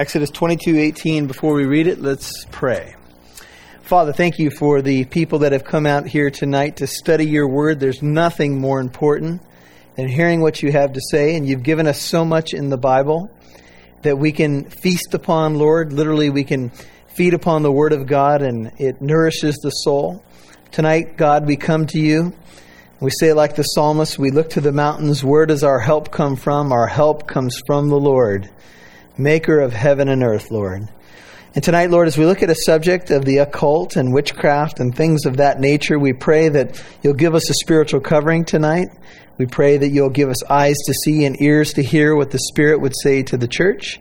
Exodus 22:18 before we read it, let's pray. Father, thank you for the people that have come out here tonight to study your word. There's nothing more important than hearing what you have to say, and you've given us so much in the Bible that we can feast upon, Lord. Literally, we can feed upon the word of God and it nourishes the soul. Tonight, God, we come to you. We say, like the psalmist, we look to the mountains. Where does our help come from? Our help comes from the Lord maker of heaven and earth, Lord. And tonight, Lord, as we look at a subject of the occult and witchcraft and things of that nature, we pray that you'll give us a spiritual covering tonight. We pray that you'll give us eyes to see and ears to hear what the Spirit would say to the church.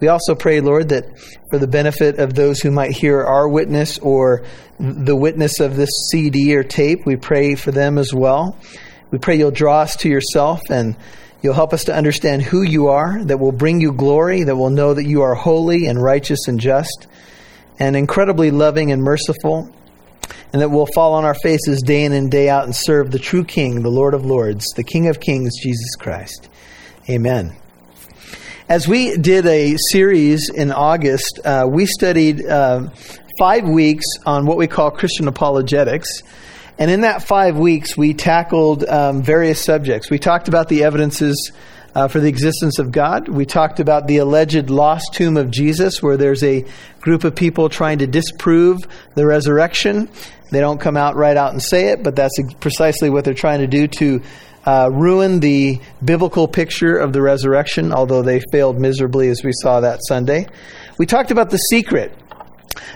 We also pray, Lord, that for the benefit of those who might hear our witness or the witness of this CD or tape, we pray for them as well. We pray you'll draw us to yourself and You'll help us to understand who you are, that will bring you glory, that will know that you are holy and righteous and just, and incredibly loving and merciful, and that we'll fall on our faces day in and day out and serve the true King, the Lord of Lords, the King of Kings, Jesus Christ. Amen. As we did a series in August, uh, we studied uh, five weeks on what we call Christian apologetics. And in that five weeks, we tackled um, various subjects. We talked about the evidences uh, for the existence of God. We talked about the alleged lost tomb of Jesus, where there's a group of people trying to disprove the resurrection. They don't come out right out and say it, but that's precisely what they're trying to do to uh, ruin the biblical picture of the resurrection, although they failed miserably, as we saw that Sunday. We talked about the secret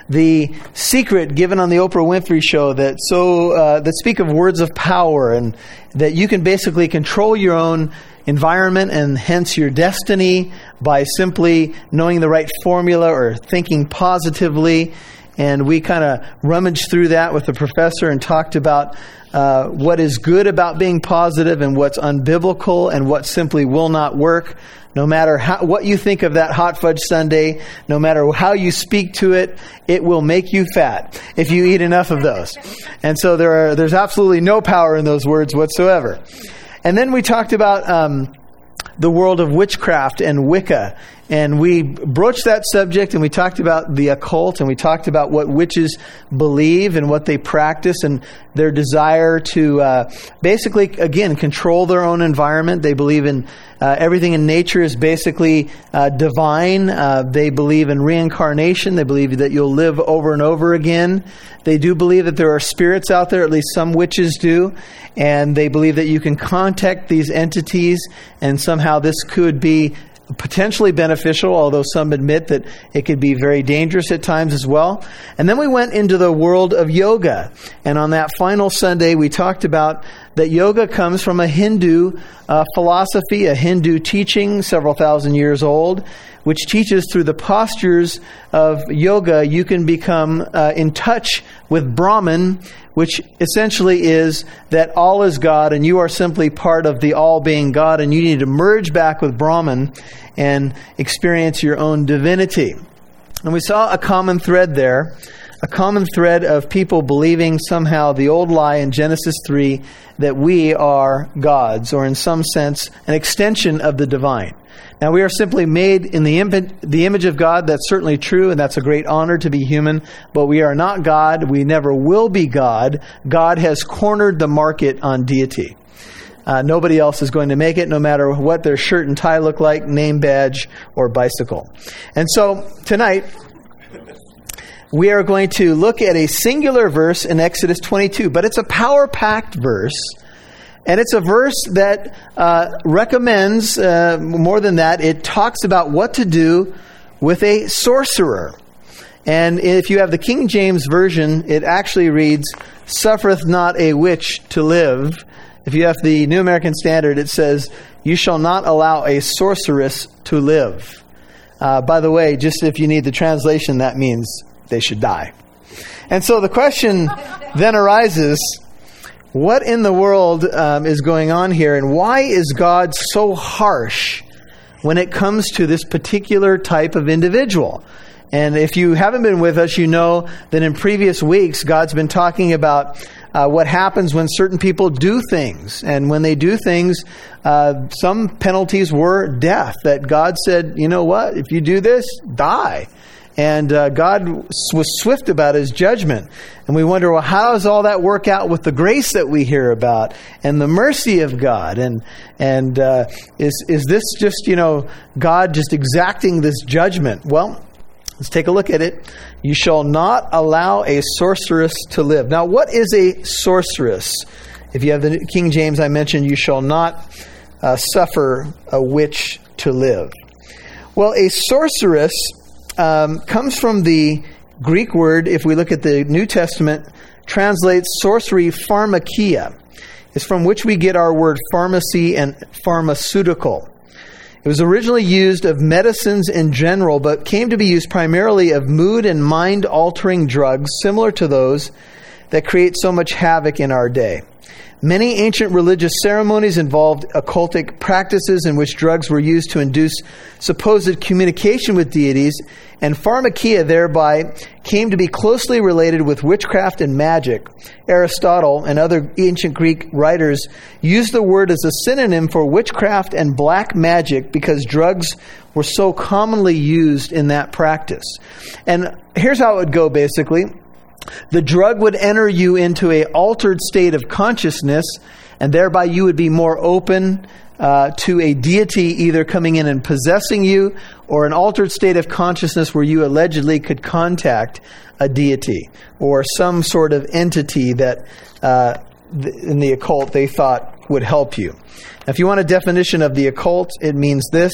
the secret given on the Oprah Winfrey show that so uh, that speak of words of power and that you can basically control your own environment and hence your destiny by simply knowing the right formula or thinking positively. And we kind of rummaged through that with the professor and talked about uh, what is good about being positive and what's unbiblical and what simply will not work. No matter how, what you think of that hot fudge sundae, no matter how you speak to it, it will make you fat if you eat enough of those. And so there are, there's absolutely no power in those words whatsoever. And then we talked about um, the world of witchcraft and Wicca and we broached that subject and we talked about the occult and we talked about what witches believe and what they practice and their desire to uh, basically, again, control their own environment. They believe in uh, everything in nature is basically uh, divine. Uh, they believe in reincarnation. They believe that you'll live over and over again. They do believe that there are spirits out there, at least some witches do. And they believe that you can contact these entities and somehow this could be potentially beneficial, although some admit that it could be very dangerous at times as well. And then we went into the world of yoga. And on that final Sunday, we talked about that yoga comes from a Hindu uh, philosophy, a Hindu teaching several thousand years old, which teaches through the postures of yoga, you can become uh, in touch with Brahman which essentially is that all is God and you are simply part of the all being God and you need to merge back with Brahman and experience your own divinity. And we saw a common thread there, a common thread of people believing somehow the old lie in Genesis 3 that we are gods, or in some sense, an extension of the divine. Now, we are simply made in the, Im- the image of God. That's certainly true, and that's a great honor to be human. But we are not God. We never will be God. God has cornered the market on deity. Uh, nobody else is going to make it, no matter what their shirt and tie look like, name badge, or bicycle. And so, tonight, we are going to look at a singular verse in Exodus 22, but it's a power packed verse and it's a verse that uh, recommends, uh, more than that, it talks about what to do with a sorcerer. And if you have the King James Version, it actually reads, Suffereth not a witch to live. If you have the New American Standard, it says, You shall not allow a sorceress to live. Uh, by the way, just if you need the translation, that means they should die. And so the question then arises what in the world um, is going on here, and why is God so harsh when it comes to this particular type of individual? And if you haven't been with us, you know that in previous weeks, God's been talking about uh, what happens when certain people do things. And when they do things, uh, some penalties were death. That God said, you know what? If you do this, die. And uh, God was swift about his judgment. And we wonder, well, how does all that work out with the grace that we hear about and the mercy of God? And, and uh, is, is this just, you know, God just exacting this judgment? Well, let's take a look at it. You shall not allow a sorceress to live. Now, what is a sorceress? If you have the King James, I mentioned, you shall not uh, suffer a witch to live. Well, a sorceress um, comes from the Greek word, if we look at the New Testament, translates sorcery pharmakia. It's from which we get our word pharmacy and pharmaceutical. It was originally used of medicines in general, but came to be used primarily of mood and mind altering drugs similar to those that create so much havoc in our day. Many ancient religious ceremonies involved occultic practices in which drugs were used to induce supposed communication with deities, and pharmakia thereby came to be closely related with witchcraft and magic. Aristotle and other ancient Greek writers used the word as a synonym for witchcraft and black magic because drugs were so commonly used in that practice. And here's how it would go basically the drug would enter you into a altered state of consciousness, and thereby you would be more open uh, to a deity either coming in and possessing you, or an altered state of consciousness where you allegedly could contact a deity or some sort of entity that uh, in the occult they thought would help you. Now, if you want a definition of the occult, it means this.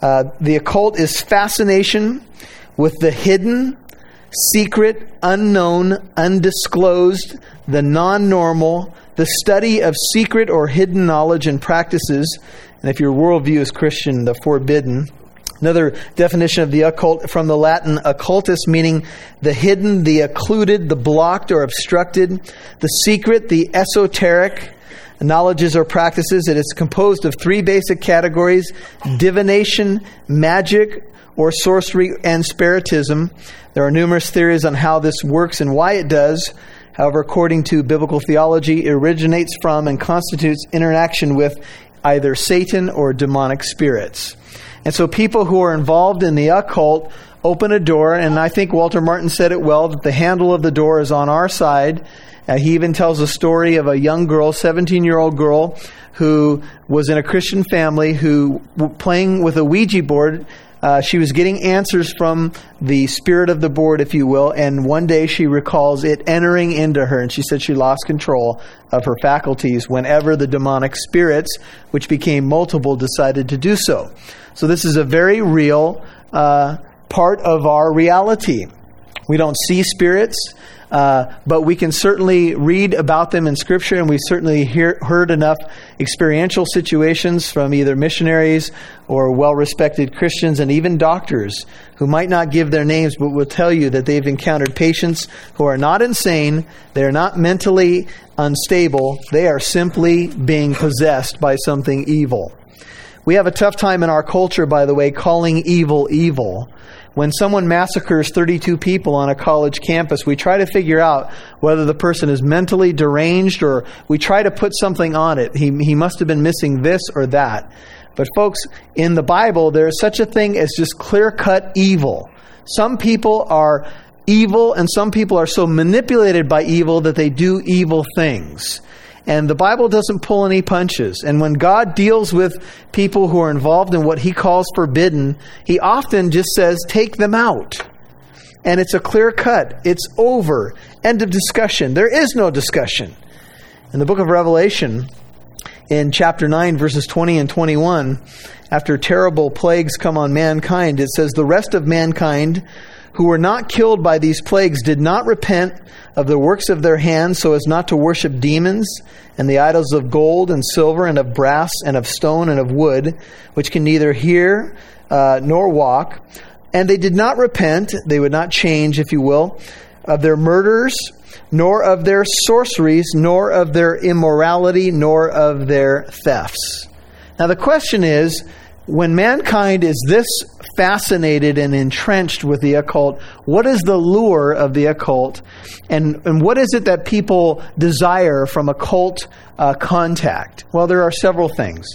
Uh, the occult is fascination with the hidden secret, unknown, undisclosed, the non normal, the study of secret or hidden knowledge and practices, and if your worldview is Christian, the forbidden. Another definition of the occult from the Latin occultus, meaning the hidden, the occluded, the blocked or obstructed, the secret, the esoteric knowledges or practices. It is composed of three basic categories divination, magic, or sorcery and spiritism. There are numerous theories on how this works and why it does. However, according to biblical theology, it originates from and constitutes interaction with either Satan or demonic spirits. And so people who are involved in the occult open a door, and I think Walter Martin said it well that the handle of the door is on our side. Uh, he even tells a story of a young girl, 17 year old girl, who was in a Christian family who, playing with a Ouija board, uh, she was getting answers from the spirit of the board, if you will, and one day she recalls it entering into her, and she said she lost control of her faculties whenever the demonic spirits, which became multiple, decided to do so. So this is a very real uh, part of our reality. We don't see spirits. Uh, but we can certainly read about them in Scripture, and we certainly hear, heard enough experiential situations from either missionaries or well respected Christians and even doctors who might not give their names but will tell you that they've encountered patients who are not insane, they're not mentally unstable, they are simply being possessed by something evil. We have a tough time in our culture, by the way, calling evil evil. When someone massacres 32 people on a college campus, we try to figure out whether the person is mentally deranged or we try to put something on it. He, he must have been missing this or that. But, folks, in the Bible, there is such a thing as just clear cut evil. Some people are evil, and some people are so manipulated by evil that they do evil things. And the Bible doesn't pull any punches. And when God deals with people who are involved in what he calls forbidden, he often just says, take them out. And it's a clear cut. It's over. End of discussion. There is no discussion. In the book of Revelation, in chapter 9, verses 20 and 21, after terrible plagues come on mankind, it says, The rest of mankind who were not killed by these plagues did not repent of the works of their hands so as not to worship demons and the idols of gold and silver and of brass and of stone and of wood, which can neither hear uh, nor walk. And they did not repent, they would not change, if you will, of their murders, nor of their sorceries, nor of their immorality, nor of their thefts. Now the question is, when mankind is this fascinated and entrenched with the occult, what is the lure of the occult? And, and what is it that people desire from occult uh, contact? Well, there are several things.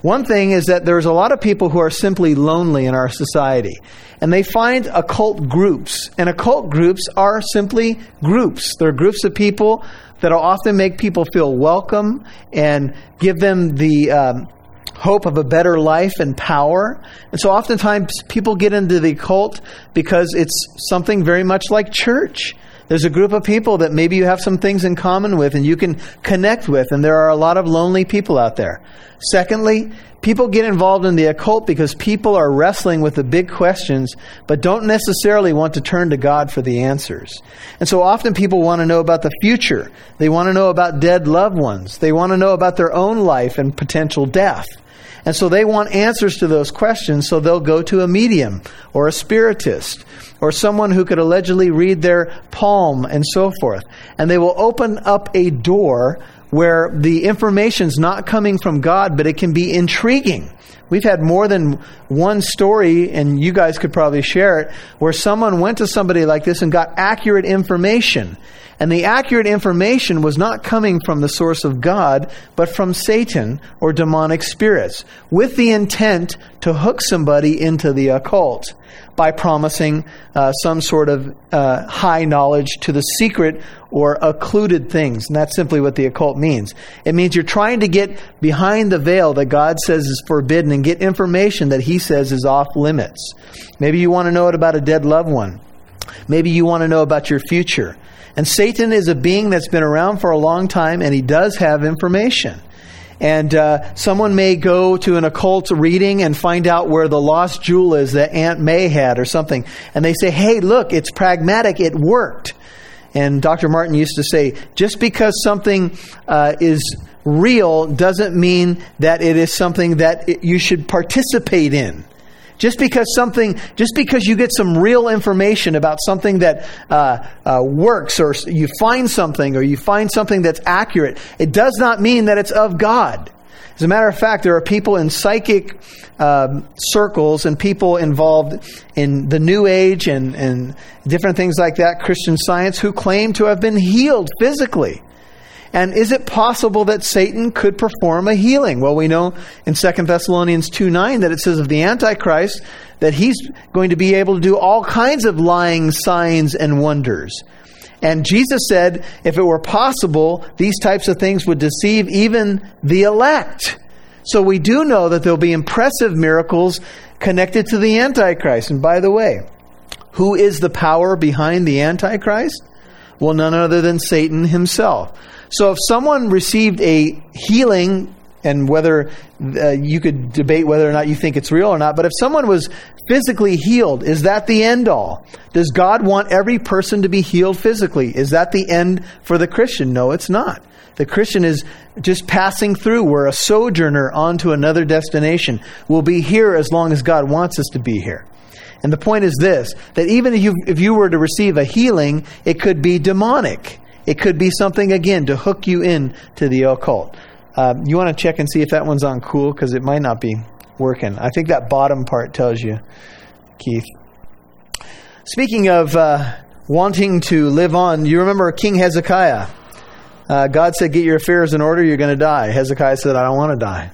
One thing is that there's a lot of people who are simply lonely in our society. And they find occult groups. And occult groups are simply groups. They're groups of people that'll often make people feel welcome and give them the um, hope of a better life and power. And so oftentimes people get into the occult because it's something very much like church. There's a group of people that maybe you have some things in common with and you can connect with, and there are a lot of lonely people out there. Secondly, people get involved in the occult because people are wrestling with the big questions, but don't necessarily want to turn to God for the answers. And so often people want to know about the future. They want to know about dead loved ones. They want to know about their own life and potential death. And so they want answers to those questions, so they'll go to a medium or a spiritist or someone who could allegedly read their palm and so forth. And they will open up a door where the information's not coming from God, but it can be intriguing. We've had more than one story, and you guys could probably share it, where someone went to somebody like this and got accurate information. And the accurate information was not coming from the source of God, but from Satan or demonic spirits, with the intent to hook somebody into the occult by promising uh, some sort of uh, high knowledge to the secret or occluded things. And that's simply what the occult means. It means you're trying to get behind the veil that God says is forbidden and get information that He says is off limits. Maybe you want to know it about a dead loved one. Maybe you want to know about your future. And Satan is a being that's been around for a long time, and he does have information. And uh, someone may go to an occult reading and find out where the lost jewel is that Aunt May had or something. And they say, hey, look, it's pragmatic, it worked. And Dr. Martin used to say, just because something uh, is real doesn't mean that it is something that it, you should participate in. Just because something, just because you get some real information about something that uh, uh, works, or you find something, or you find something that's accurate, it does not mean that it's of God. As a matter of fact, there are people in psychic um, circles and people involved in the New Age and, and different things like that, Christian science, who claim to have been healed physically. And is it possible that Satan could perform a healing? Well, we know in 2 Thessalonians 2 9 that it says of the Antichrist that he's going to be able to do all kinds of lying signs and wonders. And Jesus said if it were possible, these types of things would deceive even the elect. So we do know that there'll be impressive miracles connected to the Antichrist. And by the way, who is the power behind the Antichrist? Well, none other than Satan himself. So if someone received a healing, and whether uh, you could debate whether or not you think it's real or not, but if someone was physically healed, is that the end all? Does God want every person to be healed physically? Is that the end for the Christian? No, it's not. The Christian is just passing through. We're a sojourner onto another destination. We'll be here as long as God wants us to be here. And the point is this that even if you, if you were to receive a healing, it could be demonic. It could be something, again, to hook you in to the occult. Uh, you want to check and see if that one's on cool because it might not be working. I think that bottom part tells you, Keith. Speaking of uh, wanting to live on, you remember King Hezekiah. Uh, God said, Get your affairs in order, you're going to die. Hezekiah said, I don't want to die.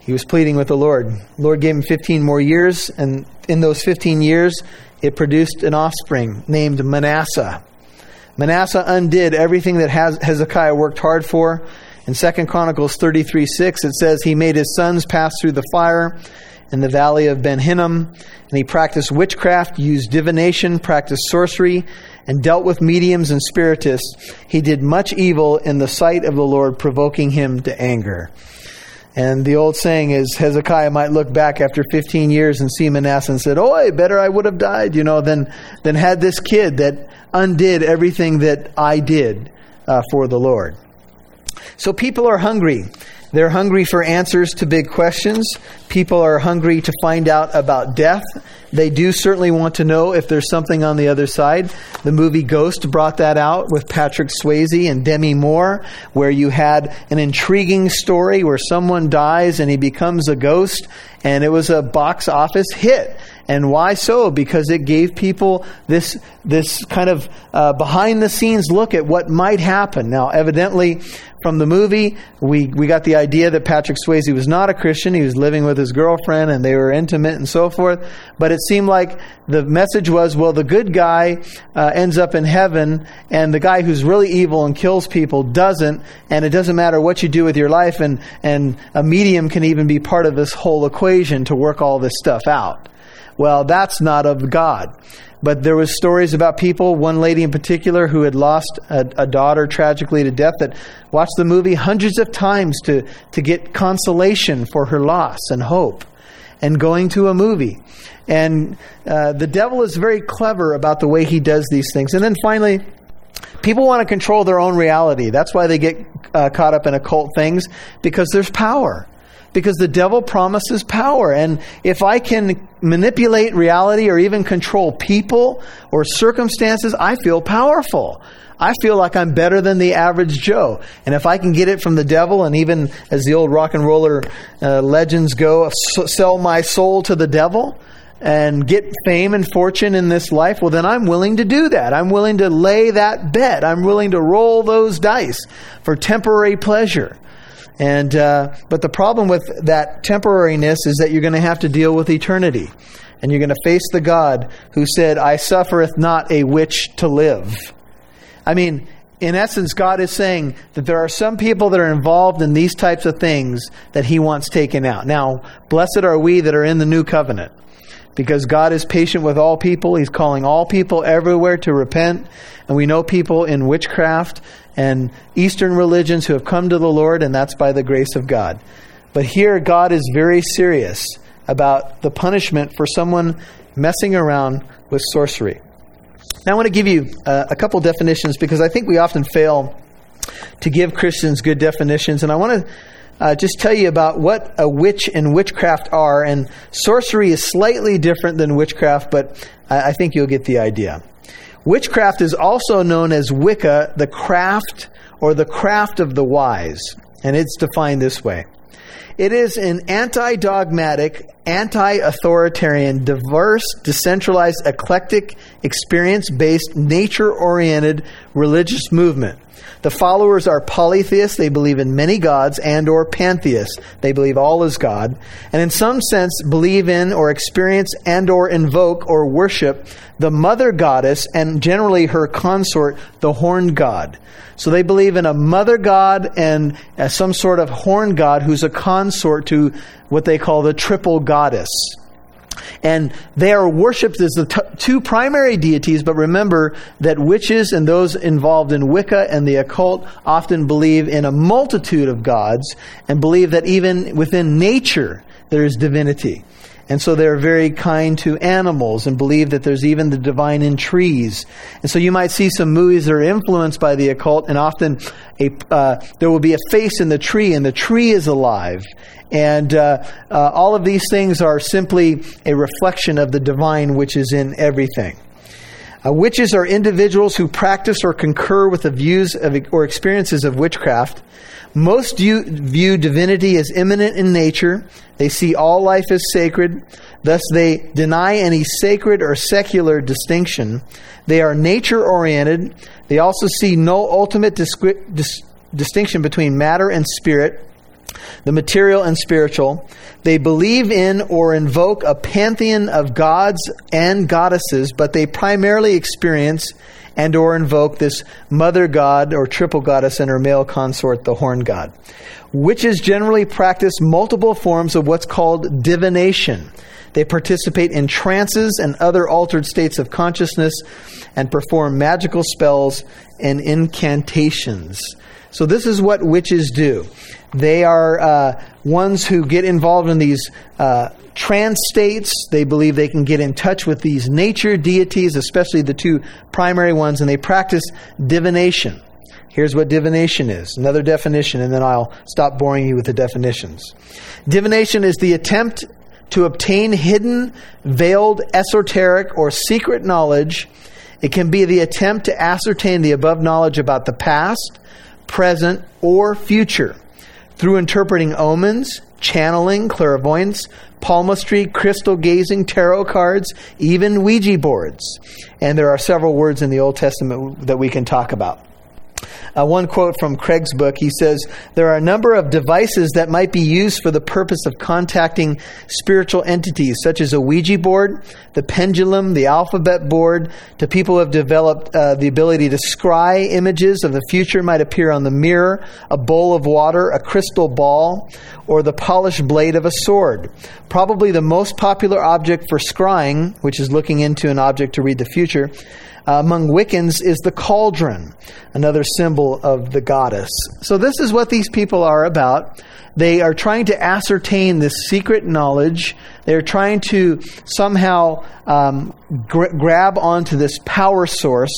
He was pleading with the Lord. Lord gave him 15 more years, and in those 15 years, it produced an offspring named Manasseh. Manasseh undid everything that Hezekiah worked hard for. In 2 Chronicles 33 6, it says, He made his sons pass through the fire in the valley of Ben Hinnom, and he practiced witchcraft, used divination, practiced sorcery, and dealt with mediums and spiritists. He did much evil in the sight of the Lord, provoking him to anger. And the old saying is Hezekiah might look back after 15 years and see Manasseh and said, "Oh, better I would have died, you know, than than had this kid that undid everything that I did uh, for the Lord." So people are hungry. They're hungry for answers to big questions. People are hungry to find out about death. They do certainly want to know if there's something on the other side. The movie Ghost brought that out with Patrick Swayze and Demi Moore, where you had an intriguing story where someone dies and he becomes a ghost, and it was a box office hit. And why so? Because it gave people this this kind of uh, behind the scenes look at what might happen. Now, evidently, from the movie, we we got the idea that Patrick Swayze was not a Christian. He was living with his girlfriend, and they were intimate and so forth. But it seemed like the message was, well, the good guy uh, ends up in heaven, and the guy who's really evil and kills people doesn't. And it doesn't matter what you do with your life, and and a medium can even be part of this whole equation to work all this stuff out. Well, that's not of God. But there was stories about people, one lady in particular who had lost a, a, daughter tragically to death that watched the movie hundreds of times to, to get consolation for her loss and hope and going to a movie. And uh, the devil is very clever about the way he does these things. And then finally, people want to control their own reality. That's why they get uh, caught up in occult things because there's power because the devil promises power. And if I can manipulate reality or even control people or circumstances, I feel powerful. I feel like I'm better than the average Joe. And if I can get it from the devil, and even as the old rock and roller uh, legends go, sell my soul to the devil and get fame and fortune in this life, well, then I'm willing to do that. I'm willing to lay that bet. I'm willing to roll those dice for temporary pleasure. And uh, but the problem with that temporariness is that you're going to have to deal with eternity, and you're going to face the God who said, "I suffereth not a witch to live." I mean, in essence, God is saying that there are some people that are involved in these types of things that He wants taken out. Now, blessed are we that are in the new covenant because God is patient with all people. He's calling all people everywhere to repent. And we know people in witchcraft and Eastern religions who have come to the Lord, and that's by the grace of God. But here, God is very serious about the punishment for someone messing around with sorcery. Now, I want to give you uh, a couple definitions because I think we often fail to give Christians good definitions, and I want to uh, just tell you about what a witch and witchcraft are. And sorcery is slightly different than witchcraft, but I, I think you'll get the idea. Witchcraft is also known as Wicca, the craft or the craft of the wise. And it's defined this way it is an anti dogmatic, anti authoritarian, diverse, decentralized, eclectic, experience based, nature oriented religious movement the followers are polytheists. They believe in many gods and or pantheists. They believe all is God. And in some sense, believe in or experience and or invoke or worship the mother goddess and generally her consort, the horned god. So they believe in a mother god and some sort of horned god who's a consort to what they call the triple goddess. And they are worshipped as the t- two primary deities, but remember that witches and those involved in Wicca and the occult often believe in a multitude of gods and believe that even within nature there is divinity. And so they're very kind to animals and believe that there's even the divine in trees. And so you might see some movies that are influenced by the occult, and often a, uh, there will be a face in the tree, and the tree is alive. And uh, uh, all of these things are simply a reflection of the divine which is in everything. Uh, witches are individuals who practice or concur with the views of, or experiences of witchcraft. Most view, divinity as immanent in nature. They see all life as sacred. Thus, they deny any sacred or secular distinction. They are nature oriented. They also see no ultimate disqu- dis- distinction between matter and spirit the material and spiritual. They believe in or invoke a pantheon of gods and goddesses, but they primarily experience and or invoke this mother god or triple goddess and her male consort, the horn god. Witches generally practice multiple forms of what's called divination. They participate in trances and other altered states of consciousness and perform magical spells and incantations. So, this is what witches do. They are uh, ones who get involved in these uh, trance states. They believe they can get in touch with these nature deities, especially the two primary ones, and they practice divination. Here's what divination is. Another definition, and then I'll stop boring you with the definitions. Divination is the attempt to obtain hidden, veiled, esoteric, or secret knowledge. It can be the attempt to ascertain the above knowledge about the past, present, or future through interpreting omens, channeling, clairvoyance, palmistry, crystal gazing, tarot cards, even Ouija boards. And there are several words in the Old Testament that we can talk about. Uh, one quote from Craig's book he says, There are a number of devices that might be used for the purpose of contacting spiritual entities, such as a Ouija board, the pendulum, the alphabet board. To people who have developed uh, the ability to scry images of the future might appear on the mirror, a bowl of water, a crystal ball, or the polished blade of a sword. Probably the most popular object for scrying, which is looking into an object to read the future, uh, among Wiccans is the cauldron, another symbol of the goddess. So, this is what these people are about. They are trying to ascertain this secret knowledge. They're trying to somehow um, gra- grab onto this power source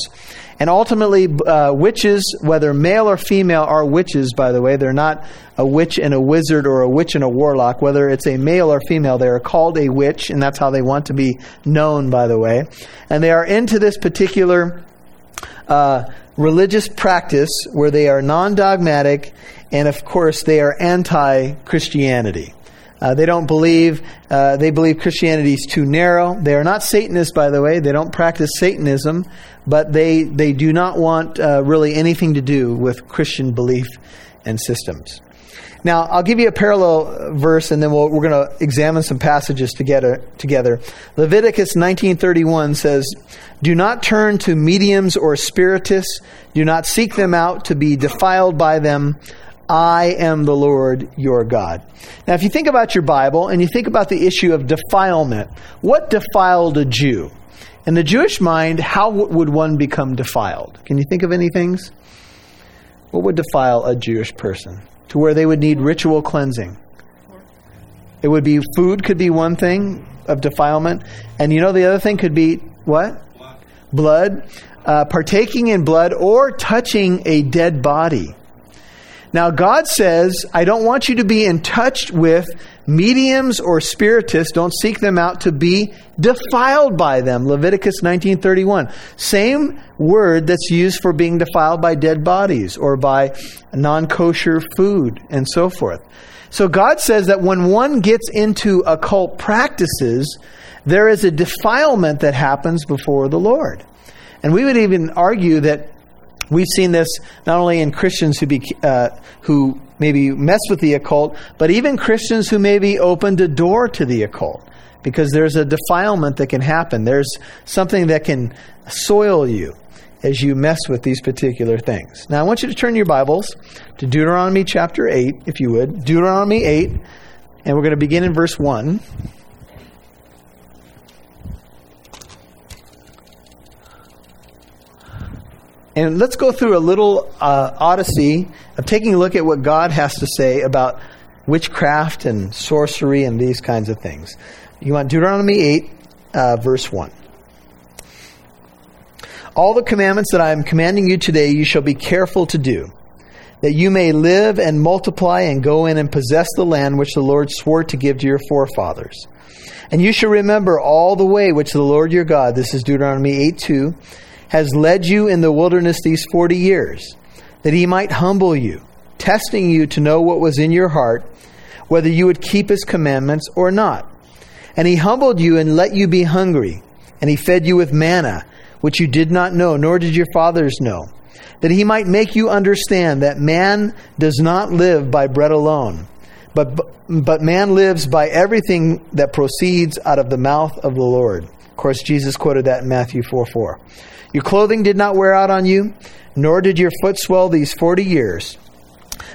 and ultimately, uh, witches, whether male or female, are witches, by the way. They're not a witch and a wizard or a witch and a warlock. Whether it's a male or female, they are called a witch, and that's how they want to be known, by the way. And they are into this particular uh, religious practice where they are non dogmatic, and of course, they are anti Christianity. Uh, they don't believe, uh, they believe Christianity is too narrow. They are not Satanists, by the way. They don't practice Satanism, but they, they do not want uh, really anything to do with Christian belief and systems. Now, I'll give you a parallel verse, and then we we are going to examine some passages together. Together, Leviticus 19:31 says, "Do not turn to mediums or spiritists. Do not seek them out to be defiled by them. I am the Lord your God. Now, if you think about your Bible and you think about the issue of defilement, what defiled a Jew? In the Jewish mind, how would one become defiled? Can you think of any things? What would defile a Jewish person to where they would need ritual cleansing? It would be food, could be one thing of defilement. And you know, the other thing could be what? Blood. Uh, partaking in blood or touching a dead body. Now, God says, I don't want you to be in touch with mediums or spiritists. Don't seek them out to be defiled by them. Leviticus 19:31. Same word that's used for being defiled by dead bodies or by non-kosher food and so forth. So God says that when one gets into occult practices, there is a defilement that happens before the Lord. And we would even argue that We've seen this not only in Christians who, be, uh, who maybe mess with the occult, but even Christians who maybe opened a door to the occult because there's a defilement that can happen. There's something that can soil you as you mess with these particular things. Now, I want you to turn your Bibles to Deuteronomy chapter 8, if you would. Deuteronomy 8, and we're going to begin in verse 1. And let's go through a little uh, odyssey of taking a look at what God has to say about witchcraft and sorcery and these kinds of things. You want Deuteronomy 8, uh, verse 1. All the commandments that I am commanding you today, you shall be careful to do, that you may live and multiply and go in and possess the land which the Lord swore to give to your forefathers. And you shall remember all the way which the Lord your God, this is Deuteronomy 8 2, has led you in the wilderness these 40 years, that he might humble you, testing you to know what was in your heart, whether you would keep his commandments or not. And he humbled you and let you be hungry, and he fed you with manna, which you did not know, nor did your fathers know, that he might make you understand that man does not live by bread alone, but, but man lives by everything that proceeds out of the mouth of the Lord. Of course, Jesus quoted that in Matthew 4 4. Your clothing did not wear out on you, nor did your foot swell these forty years.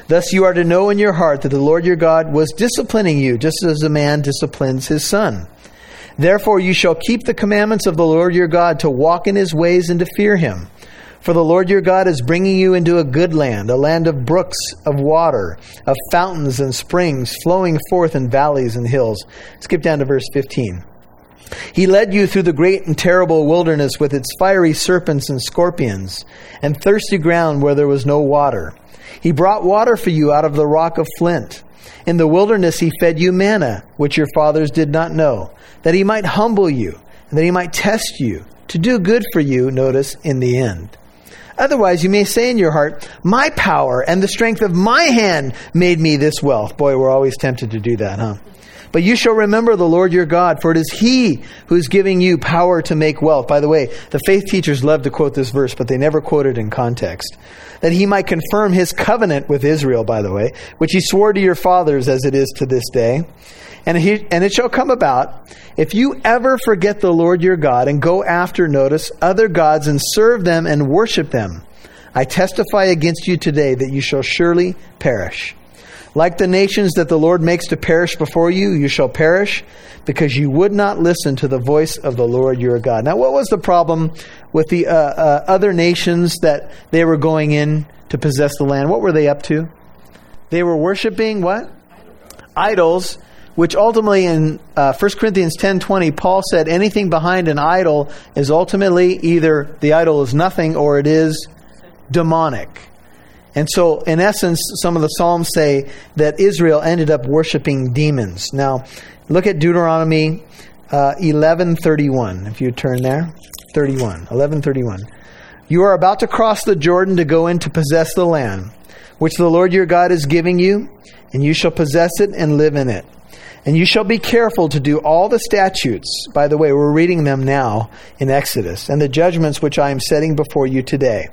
Thus you are to know in your heart that the Lord your God was disciplining you, just as a man disciplines his son. Therefore you shall keep the commandments of the Lord your God to walk in his ways and to fear him. For the Lord your God is bringing you into a good land, a land of brooks of water, of fountains and springs flowing forth in valleys and hills. Skip down to verse 15. He led you through the great and terrible wilderness with its fiery serpents and scorpions, and thirsty ground where there was no water. He brought water for you out of the rock of flint. In the wilderness he fed you manna, which your fathers did not know, that he might humble you, and that he might test you, to do good for you, notice, in the end. Otherwise, you may say in your heart, My power and the strength of my hand made me this wealth. Boy, we're always tempted to do that, huh? But you shall remember the Lord your God, for it is He who is giving you power to make wealth. By the way, the faith teachers love to quote this verse, but they never quote it in context. That He might confirm His covenant with Israel, by the way, which He swore to your fathers as it is to this day. And, he, and it shall come about, if you ever forget the Lord your God and go after, notice, other gods and serve them and worship them, I testify against you today that you shall surely perish. Like the nations that the Lord makes to perish before you, you shall perish because you would not listen to the voice of the Lord your God. Now, what was the problem with the uh, uh, other nations that they were going in to possess the land? What were they up to? They were worshiping what? Idols, which ultimately in uh, 1 Corinthians 10:20 Paul said anything behind an idol is ultimately either the idol is nothing or it is demonic. And so, in essence, some of the Psalms say that Israel ended up worshiping demons. Now, look at Deuteronomy uh, 11:31. If you turn there, 31, 11:31. You are about to cross the Jordan to go in to possess the land, which the Lord your God is giving you, and you shall possess it and live in it. And you shall be careful to do all the statutes. By the way, we're reading them now in Exodus, and the judgments which I am setting before you today.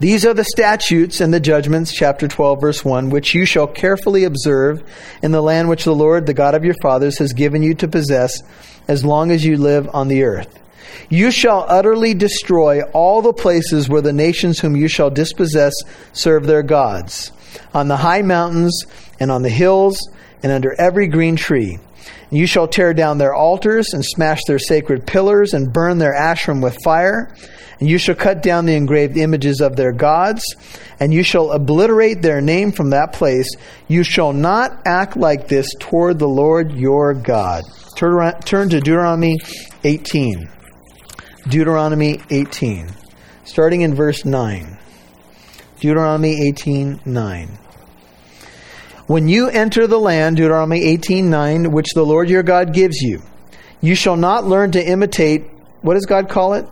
These are the statutes and the judgments, chapter 12, verse 1, which you shall carefully observe in the land which the Lord, the God of your fathers, has given you to possess as long as you live on the earth. You shall utterly destroy all the places where the nations whom you shall dispossess serve their gods, on the high mountains and on the hills and under every green tree. You shall tear down their altars and smash their sacred pillars and burn their Asherim with fire. And you shall cut down the engraved images of their gods, and you shall obliterate their name from that place. You shall not act like this toward the Lord your God. Turn, turn to Deuteronomy 18. Deuteronomy 18, starting in verse 9. Deuteronomy 18, 9. When you enter the land, Deuteronomy 18, 9, which the Lord your God gives you, you shall not learn to imitate, what does God call it?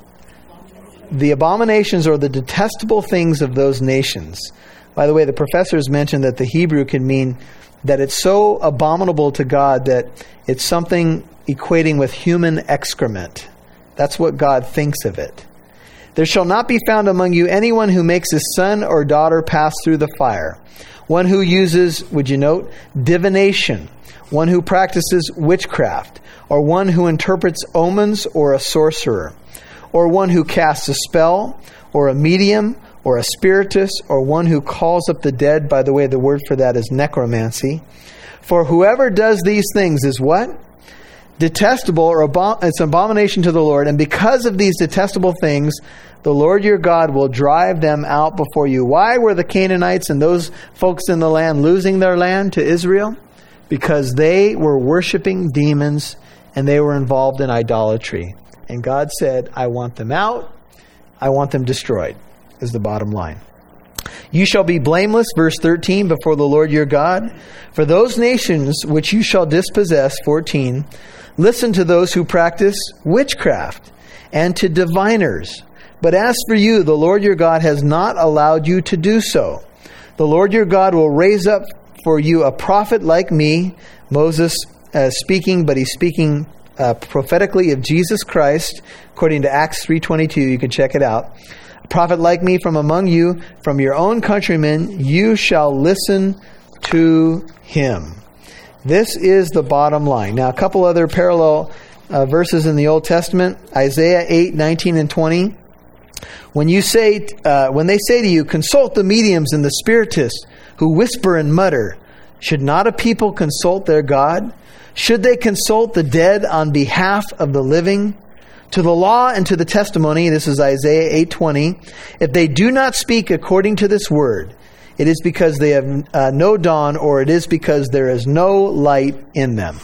The abominations or the detestable things of those nations. By the way, the professors mentioned that the Hebrew can mean that it's so abominable to God that it's something equating with human excrement. That's what God thinks of it. There shall not be found among you anyone who makes his son or daughter pass through the fire, one who uses, would you note, divination, one who practices witchcraft, or one who interprets omens or a sorcerer or one who casts a spell, or a medium, or a spiritist, or one who calls up the dead. By the way, the word for that is necromancy. For whoever does these things is what? Detestable, or abom- it's an abomination to the Lord. And because of these detestable things, the Lord your God will drive them out before you. Why were the Canaanites and those folks in the land losing their land to Israel? Because they were worshiping demons and they were involved in idolatry. And God said, I want them out. I want them destroyed, is the bottom line. You shall be blameless, verse 13, before the Lord your God. For those nations which you shall dispossess, 14, listen to those who practice witchcraft and to diviners. But as for you, the Lord your God has not allowed you to do so. The Lord your God will raise up for you a prophet like me, Moses uh, speaking, but he's speaking uh, prophetically of Jesus Christ, according to Acts 3.22. You can check it out. A prophet like me from among you, from your own countrymen, you shall listen to him. This is the bottom line. Now, a couple other parallel uh, verses in the Old Testament Isaiah 8, 19, and 20. When, you say, uh, when they say to you, consult the mediums and the spiritists who whisper and mutter, should not a people consult their God? Should they consult the dead on behalf of the living? To the law and to the testimony, this is Isaiah 8:20, if they do not speak according to this word, it is because they have uh, no dawn or it is because there is no light in them.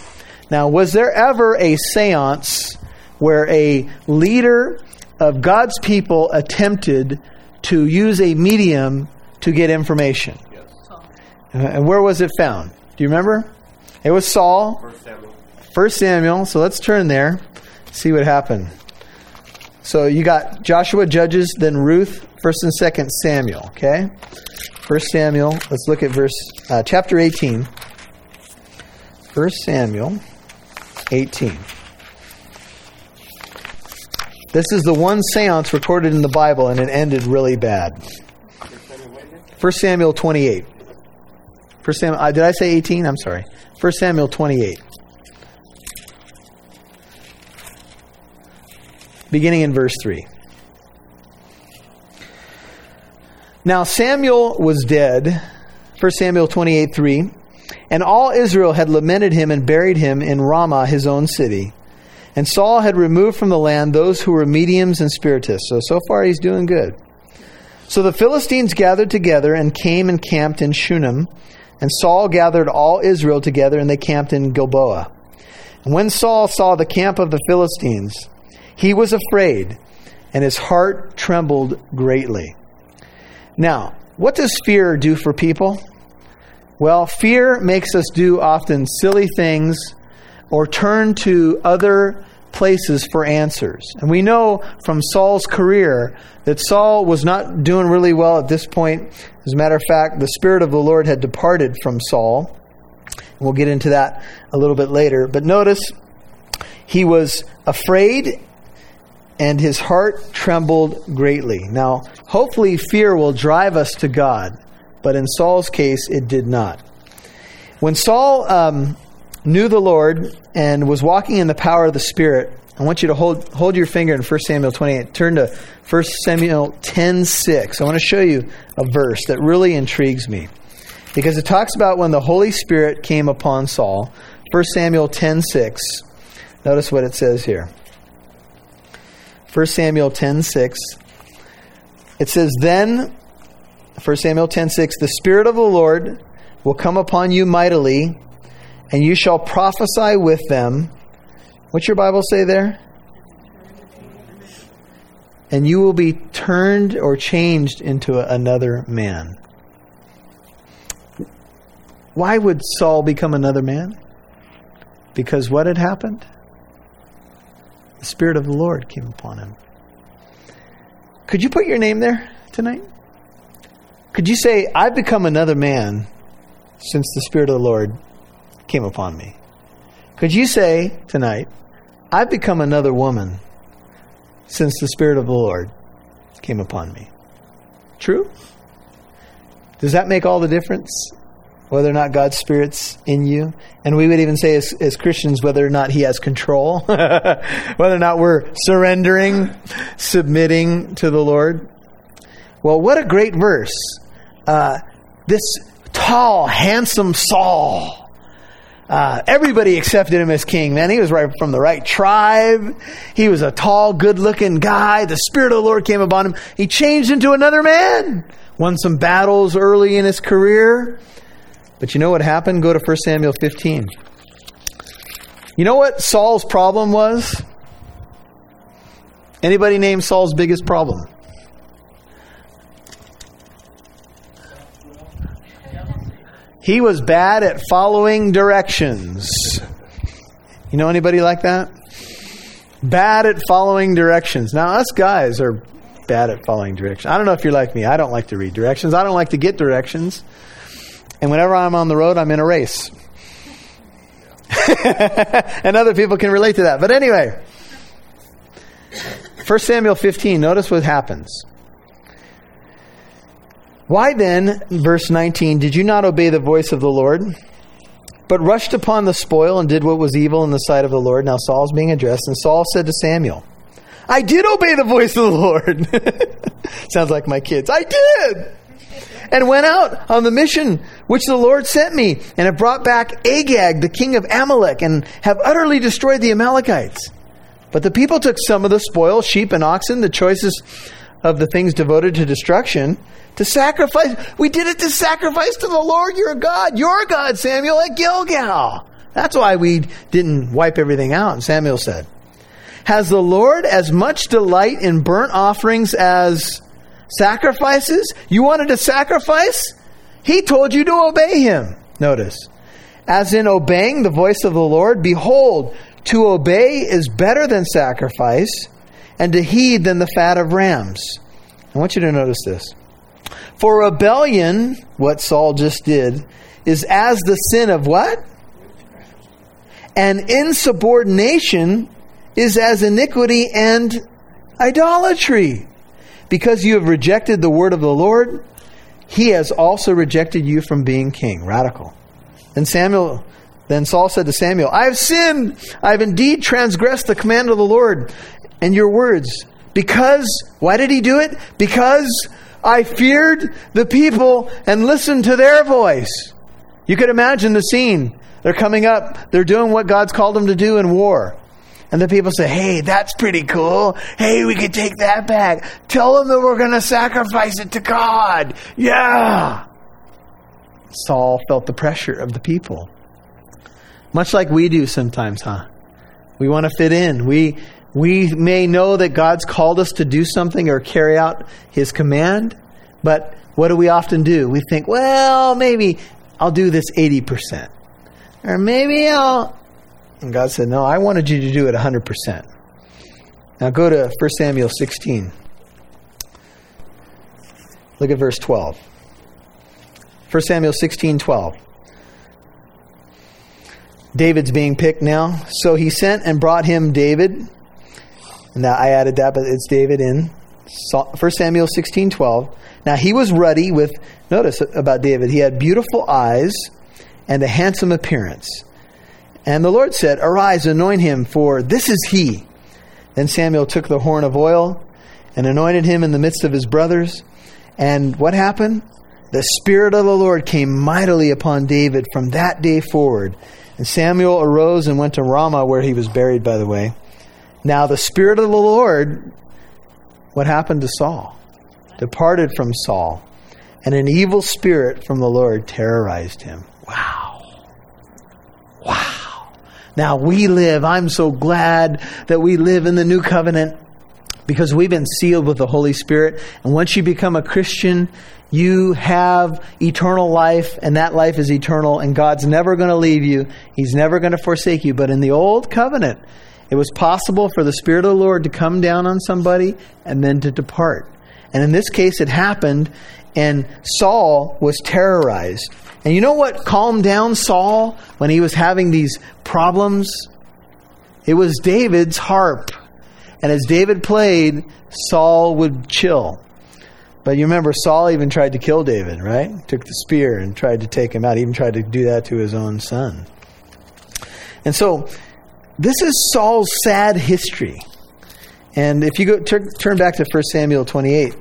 Now, was there ever a seance where a leader of God's people attempted to use a medium to get information? Yes. And where was it found? Do you remember? It was Saul. First Samuel. First Samuel. So let's turn there, see what happened. So you got Joshua, Judges, then Ruth, First and Second Samuel. Okay, First Samuel. Let's look at verse uh, chapter eighteen. First Samuel, eighteen. This is the one séance recorded in the Bible, and it ended really bad. First Samuel twenty-eight. First Samuel. Uh, did I say eighteen? I'm sorry. First Samuel twenty-eight. beginning in verse 3. Now Samuel was dead, 1 Samuel 28 3, and all Israel had lamented him and buried him in Ramah, his own city. And Saul had removed from the land those who were mediums and spiritists. So, so far he's doing good. So the Philistines gathered together and came and camped in Shunem. And Saul gathered all Israel together and they camped in Gilboa. And when Saul saw the camp of the Philistines, he was afraid, and his heart trembled greatly. Now, what does fear do for people? Well, fear makes us do often silly things or turn to other places for answers. And we know from Saul's career that Saul was not doing really well at this point. As a matter of fact, the Spirit of the Lord had departed from Saul. We'll get into that a little bit later. But notice, he was afraid and his heart trembled greatly. Now, hopefully, fear will drive us to God, but in Saul's case, it did not. When Saul um, knew the Lord and was walking in the power of the Spirit, I want you to hold, hold your finger in 1 Samuel 28. Turn to 1 Samuel 10 6. I want to show you a verse that really intrigues me because it talks about when the Holy Spirit came upon Saul. 1 Samuel 10 6. Notice what it says here. 1 Samuel 10:6. It says, "Then 1 Samuel 10:6, the spirit of the Lord will come upon you mightily, and you shall prophesy with them." What's your Bible say there? And you will be turned or changed into another man. Why would Saul become another man? Because what had happened? the Spirit of the Lord came upon him. Could you put your name there tonight? Could you say, I've become another man since the Spirit of the Lord came upon me? Could you say tonight, I've become another woman since the Spirit of the Lord came upon me? True? Does that make all the difference? whether or not God's Spirit's in you. And we would even say, as, as Christians, whether or not He has control, whether or not we're surrendering, submitting to the Lord. Well, what a great verse. Uh, this tall, handsome Saul. Uh, everybody accepted him as king, man. He was right from the right tribe. He was a tall, good looking guy. The Spirit of the Lord came upon him. He changed into another man. Won some battles early in his career. But you know what happened? Go to 1 Samuel 15. You know what Saul's problem was? Anybody name Saul's biggest problem? He was bad at following directions. You know anybody like that? Bad at following directions. Now, us guys are bad at following directions. I don't know if you're like me. I don't like to read directions. I don't like to get directions. And whenever I'm on the road, I'm in a race. and other people can relate to that. But anyway, 1 Samuel 15, notice what happens. Why then, verse 19, did you not obey the voice of the Lord, but rushed upon the spoil and did what was evil in the sight of the Lord? Now Saul's being addressed, and Saul said to Samuel, I did obey the voice of the Lord. Sounds like my kids. I did and went out on the mission which the Lord sent me, and have brought back Agag, the king of Amalek, and have utterly destroyed the Amalekites. But the people took some of the spoil, sheep and oxen, the choicest of the things devoted to destruction, to sacrifice. We did it to sacrifice to the Lord your God, your God, Samuel, at Gilgal. That's why we didn't wipe everything out. And Samuel said, Has the Lord as much delight in burnt offerings as sacrifices? You wanted to sacrifice? He told you to obey him. Notice, as in obeying the voice of the Lord, behold, to obey is better than sacrifice, and to heed than the fat of rams. I want you to notice this. For rebellion, what Saul just did, is as the sin of what? And insubordination is as iniquity and idolatry. Because you have rejected the word of the Lord, he has also rejected you from being king. Radical. And Samuel then Saul said to Samuel, I have sinned. I have indeed transgressed the command of the Lord and your words. Because, why did he do it? Because I feared the people and listened to their voice. You could imagine the scene. They're coming up, they're doing what God's called them to do in war. And the people say, Hey, that's pretty cool. Hey, we could take that back. Tell them that we're going to sacrifice it to God. Yeah. Saul felt the pressure of the people. Much like we do sometimes, huh? We want to fit in. We, we may know that God's called us to do something or carry out His command, but what do we often do? We think, well, maybe I'll do this 80%. Or maybe I'll. And God said, no, I wanted you to do it 100%. Now go to 1 Samuel 16. Look at verse 12. 1 Samuel 16 12. David's being picked now. So he sent and brought him David. Now I added that, but it's David in 1 Samuel 16 12. Now he was ruddy with, notice about David, he had beautiful eyes and a handsome appearance. And the Lord said, Arise, anoint him, for this is he. Then Samuel took the horn of oil and anointed him in the midst of his brothers. And what happened? The Spirit of the Lord came mightily upon David from that day forward. And Samuel arose and went to Ramah, where he was buried, by the way. Now, the Spirit of the Lord, what happened to Saul? Departed from Saul, and an evil spirit from the Lord terrorized him. Wow. Wow. Now we live, I'm so glad that we live in the new covenant because we've been sealed with the Holy Spirit. And once you become a Christian, you have eternal life, and that life is eternal, and God's never going to leave you. He's never going to forsake you. But in the old covenant, it was possible for the Spirit of the Lord to come down on somebody and then to depart. And in this case, it happened, and Saul was terrorized. And you know what calmed down Saul when he was having these problems? It was David's harp. And as David played, Saul would chill. But you remember, Saul even tried to kill David, right? Took the spear and tried to take him out. He even tried to do that to his own son. And so, this is Saul's sad history. And if you go turn, turn back to 1 Samuel 28,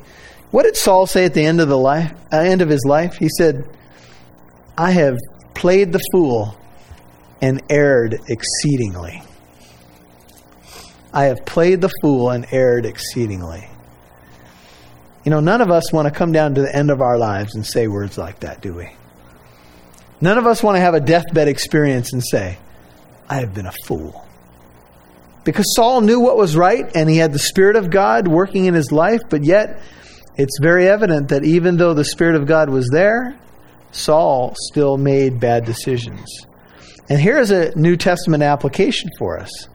what did Saul say at the end of the life, uh, end of his life? He said, "I have played the fool and erred exceedingly." I have played the fool and erred exceedingly. You know, none of us want to come down to the end of our lives and say words like that, do we? None of us want to have a deathbed experience and say, I have been a fool. Because Saul knew what was right and he had the Spirit of God working in his life, but yet it's very evident that even though the Spirit of God was there, Saul still made bad decisions. And here's a New Testament application for us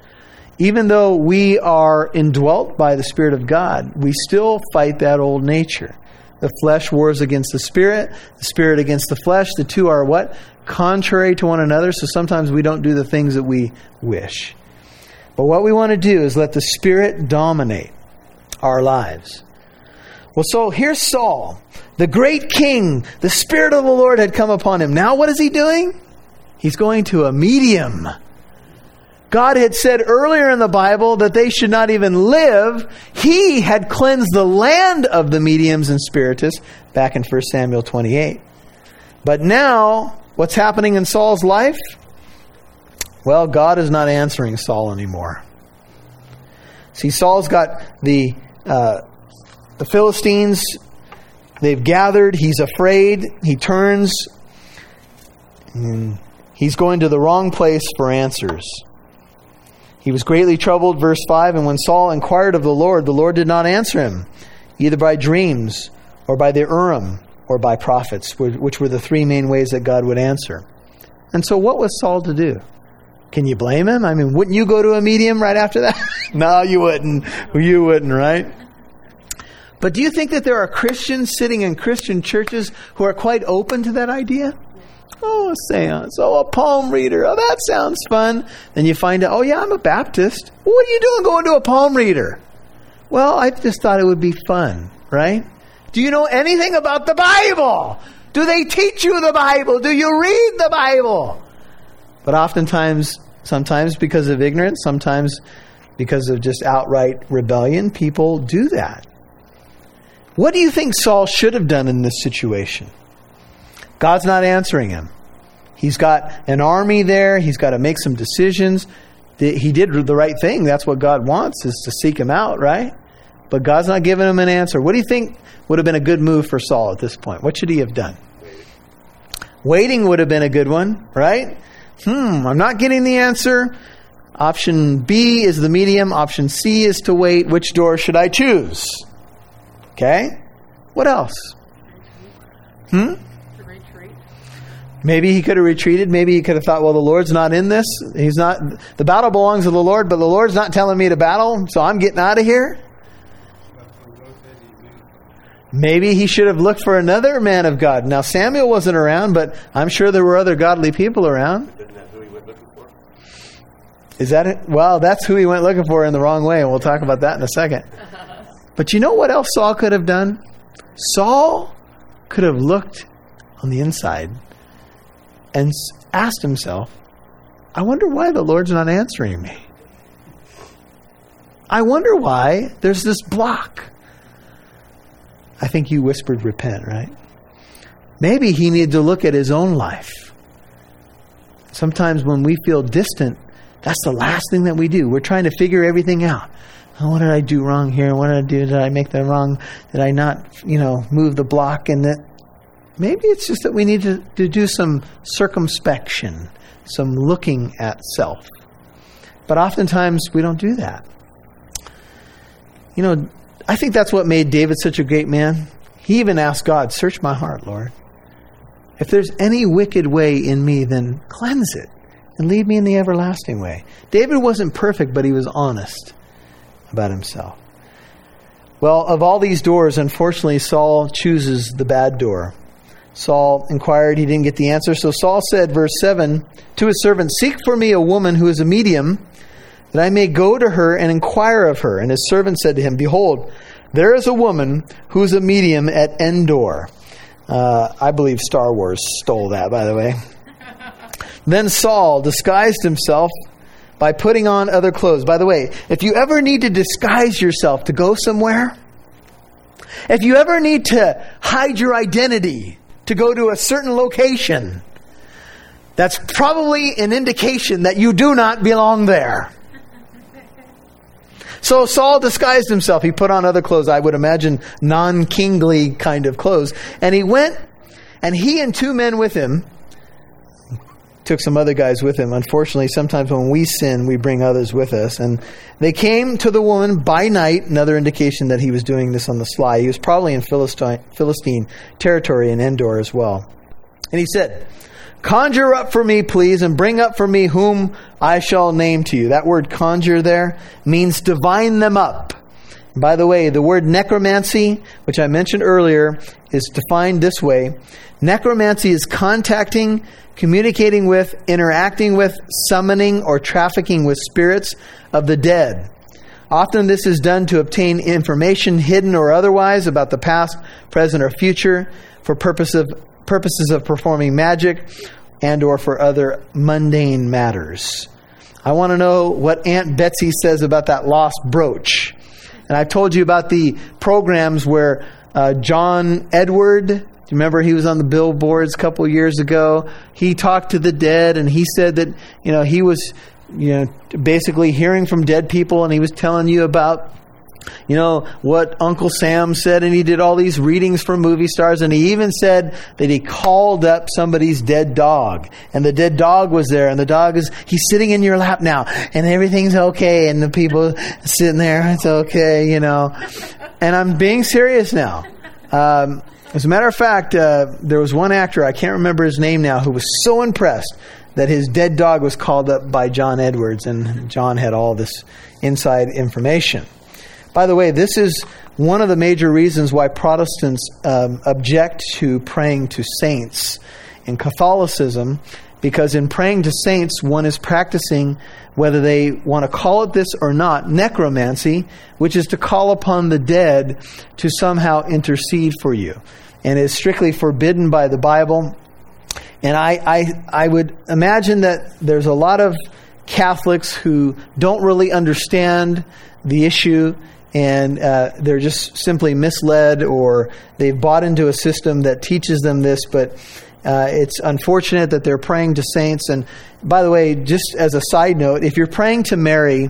even though we are indwelt by the Spirit of God, we still fight that old nature. The flesh wars against the spirit, the spirit against the flesh. The two are what? Contrary to one another, so sometimes we don't do the things that we wish. But what we want to do is let the spirit dominate our lives. Well, so here's Saul, the great king. The spirit of the Lord had come upon him. Now what is he doing? He's going to a medium God had said earlier in the Bible that they should not even live. He had cleansed the land of the mediums and spiritists back in 1 Samuel 28. But now, what's happening in Saul's life? Well, God is not answering Saul anymore. See, Saul's got the uh, the Philistines. They've gathered. He's afraid. He turns. He's going to the wrong place for answers. He was greatly troubled, verse 5, and when Saul inquired of the Lord, the Lord did not answer him, either by dreams, or by the Urim, or by prophets, which were the three main ways that God would answer. And so, what was Saul to do? Can you blame him? I mean, wouldn't you go to a medium right after that? no, you wouldn't. You wouldn't, right? But do you think that there are Christians sitting in Christian churches who are quite open to that idea? Oh, a seance. Oh, a palm reader. Oh, that sounds fun. Then you find out, oh, yeah, I'm a Baptist. what are you doing going to a palm reader? Well, I just thought it would be fun, right? Do you know anything about the Bible? Do they teach you the Bible? Do you read the Bible? But oftentimes, sometimes because of ignorance, sometimes because of just outright rebellion, people do that. What do you think Saul should have done in this situation? God's not answering him. He's got an army there. He's got to make some decisions. He did the right thing. That's what God wants is to seek him out, right? But God's not giving him an answer. What do you think would have been a good move for Saul at this point? What should he have done? Waiting would have been a good one, right? Hmm, I'm not getting the answer. Option B is the medium. Option C is to wait. Which door should I choose? Okay? What else? Hmm? Maybe he could have retreated. Maybe he could have thought, well, the Lord's not in this. He's not, the battle belongs to the Lord, but the Lord's not telling me to battle, so I'm getting out of here. Maybe he should have looked for another man of God. Now, Samuel wasn't around, but I'm sure there were other godly people around. Is that it? Well, that's who he went looking for in the wrong way, and we'll talk about that in a second. But you know what else Saul could have done? Saul could have looked on the inside and asked himself, I wonder why the Lord's not answering me. I wonder why there's this block. I think you whispered repent, right? Maybe he needed to look at his own life. Sometimes when we feel distant, that's the last thing that we do. We're trying to figure everything out. Oh, what did I do wrong here? What did I do? Did I make the wrong? Did I not, you know, move the block? And that maybe it's just that we need to, to do some circumspection, some looking at self. But oftentimes we don't do that. You know, I think that's what made David such a great man. He even asked God, Search my heart, Lord. If there's any wicked way in me, then cleanse it and lead me in the everlasting way. David wasn't perfect, but he was honest about himself. Well, of all these doors, unfortunately, Saul chooses the bad door. Saul inquired, he didn't get the answer. So Saul said, verse 7, to his servant, Seek for me a woman who is a medium, that I may go to her and inquire of her. And his servant said to him, Behold, there is a woman who is a medium at Endor. Uh, I believe Star Wars stole that, by the way. then Saul disguised himself by putting on other clothes. By the way, if you ever need to disguise yourself to go somewhere, if you ever need to hide your identity to go to a certain location, that's probably an indication that you do not belong there. So Saul disguised himself. He put on other clothes, I would imagine non kingly kind of clothes. And he went, and he and two men with him took some other guys with him. Unfortunately, sometimes when we sin, we bring others with us. And they came to the woman by night, another indication that he was doing this on the sly. He was probably in Philistine, Philistine territory in Endor as well. And he said, Conjure up for me, please, and bring up for me whom I shall name to you. That word conjure there means divine them up. By the way, the word necromancy, which I mentioned earlier, is defined this way Necromancy is contacting, communicating with, interacting with, summoning, or trafficking with spirits of the dead. Often this is done to obtain information, hidden or otherwise, about the past, present, or future for purpose of, purposes of performing magic and or for other mundane matters. I want to know what Aunt Betsy says about that lost brooch. And I've told you about the programs where uh, John Edward do you remember he was on the billboards a couple years ago? He talked to the dead and he said that, you know, he was, you know, basically hearing from dead people and he was telling you about you know, what Uncle Sam said, and he did all these readings for movie stars, and he even said that he called up somebody's dead dog, and the dead dog was there, and the dog is, he's sitting in your lap now, and everything's okay, and the people sitting there, it's okay, you know. And I'm being serious now. Um, as a matter of fact, uh, there was one actor, I can't remember his name now, who was so impressed that his dead dog was called up by John Edwards, and John had all this inside information. By the way, this is one of the major reasons why Protestants um, object to praying to saints in Catholicism, because in praying to saints, one is practicing, whether they want to call it this or not, necromancy, which is to call upon the dead to somehow intercede for you. And is strictly forbidden by the Bible. And I, I, I would imagine that there's a lot of Catholics who don't really understand the issue and uh, they're just simply misled or they've bought into a system that teaches them this, but uh, it's unfortunate that they're praying to saints. And by the way, just as a side note, if you're praying to Mary,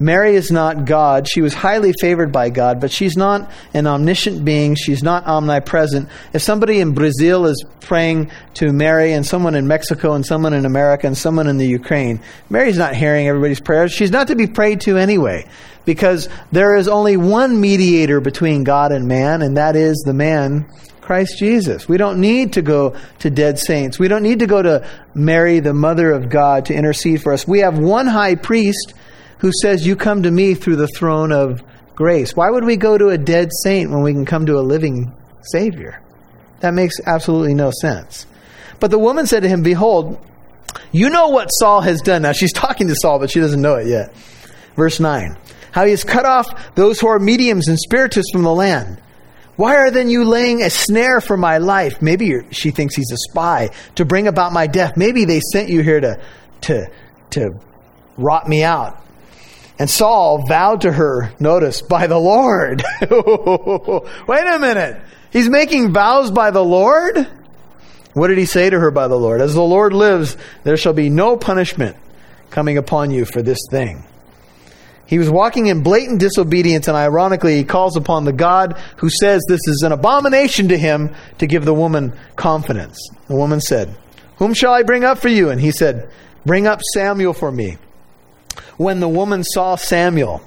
Mary is not God. She was highly favored by God, but she's not an omniscient being. She's not omnipresent. If somebody in Brazil is praying to Mary, and someone in Mexico, and someone in America, and someone in the Ukraine, Mary's not hearing everybody's prayers. She's not to be prayed to anyway because there is only one mediator between God and man, and that is the man, Christ Jesus. We don't need to go to dead saints. We don't need to go to Mary, the mother of God, to intercede for us. We have one high priest who says, You come to me through the throne of grace. Why would we go to a dead saint when we can come to a living Savior? That makes absolutely no sense. But the woman said to him, Behold, you know what Saul has done. Now she's talking to Saul, but she doesn't know it yet. Verse 9 how he has cut off those who are mediums and spiritists from the land. Why are then you laying a snare for my life? Maybe she thinks he's a spy to bring about my death. Maybe they sent you here to, to, to rot me out. And Saul vowed to her, notice, by the Lord. Wait a minute. He's making vows by the Lord? What did he say to her by the Lord? As the Lord lives, there shall be no punishment coming upon you for this thing. He was walking in blatant disobedience, and ironically, he calls upon the God who says this is an abomination to him to give the woman confidence. The woman said, Whom shall I bring up for you? And he said, Bring up Samuel for me. When the woman saw Samuel,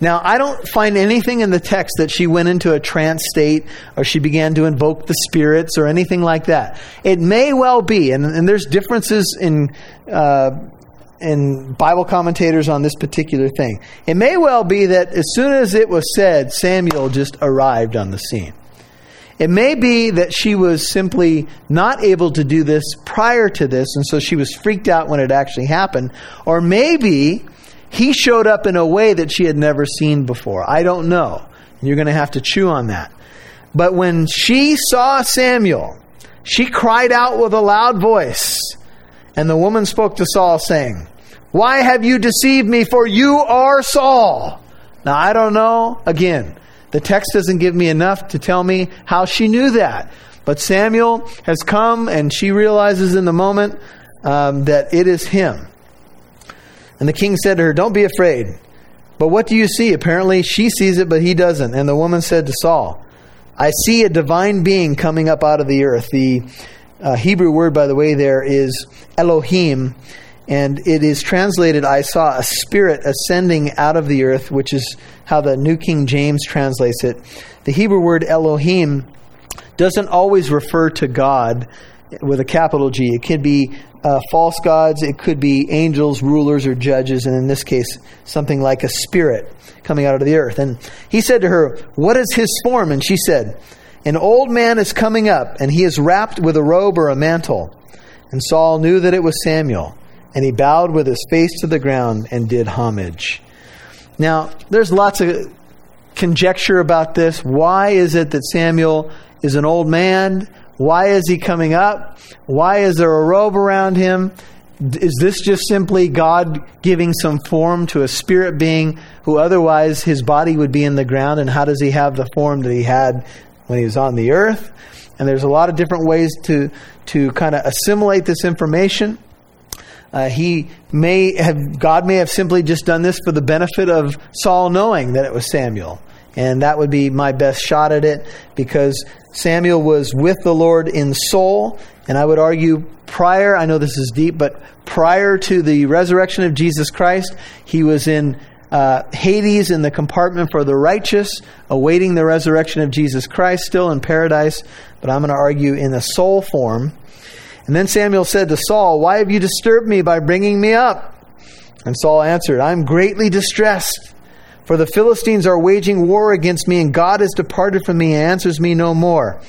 now, I don't find anything in the text that she went into a trance state or she began to invoke the spirits or anything like that. It may well be, and, and there's differences in uh, and Bible commentators on this particular thing. It may well be that as soon as it was said, Samuel just arrived on the scene. It may be that she was simply not able to do this prior to this, and so she was freaked out when it actually happened. Or maybe he showed up in a way that she had never seen before. I don't know. You're going to have to chew on that. But when she saw Samuel, she cried out with a loud voice. And the woman spoke to Saul, saying, Why have you deceived me? For you are Saul. Now, I don't know. Again, the text doesn't give me enough to tell me how she knew that. But Samuel has come, and she realizes in the moment um, that it is him. And the king said to her, Don't be afraid. But what do you see? Apparently, she sees it, but he doesn't. And the woman said to Saul, I see a divine being coming up out of the earth. The uh, Hebrew word, by the way, there is Elohim, and it is translated, I saw a spirit ascending out of the earth, which is how the New King James translates it. The Hebrew word Elohim doesn't always refer to God with a capital G. It could be uh, false gods, it could be angels, rulers, or judges, and in this case, something like a spirit coming out of the earth. And he said to her, What is his form? And she said, an old man is coming up, and he is wrapped with a robe or a mantle. And Saul knew that it was Samuel, and he bowed with his face to the ground and did homage. Now, there's lots of conjecture about this. Why is it that Samuel is an old man? Why is he coming up? Why is there a robe around him? Is this just simply God giving some form to a spirit being who otherwise his body would be in the ground? And how does he have the form that he had when he was on the earth. And there's a lot of different ways to, to kind of assimilate this information. Uh, he may have, God may have simply just done this for the benefit of Saul knowing that it was Samuel. And that would be my best shot at it because Samuel was with the Lord in soul. And I would argue prior, I know this is deep, but prior to the resurrection of Jesus Christ, he was in uh, Hades in the compartment for the righteous, awaiting the resurrection of Jesus Christ, still in paradise, but I'm going to argue in a soul form. And then Samuel said to Saul, Why have you disturbed me by bringing me up? And Saul answered, I'm greatly distressed, for the Philistines are waging war against me, and God has departed from me and answers me no more,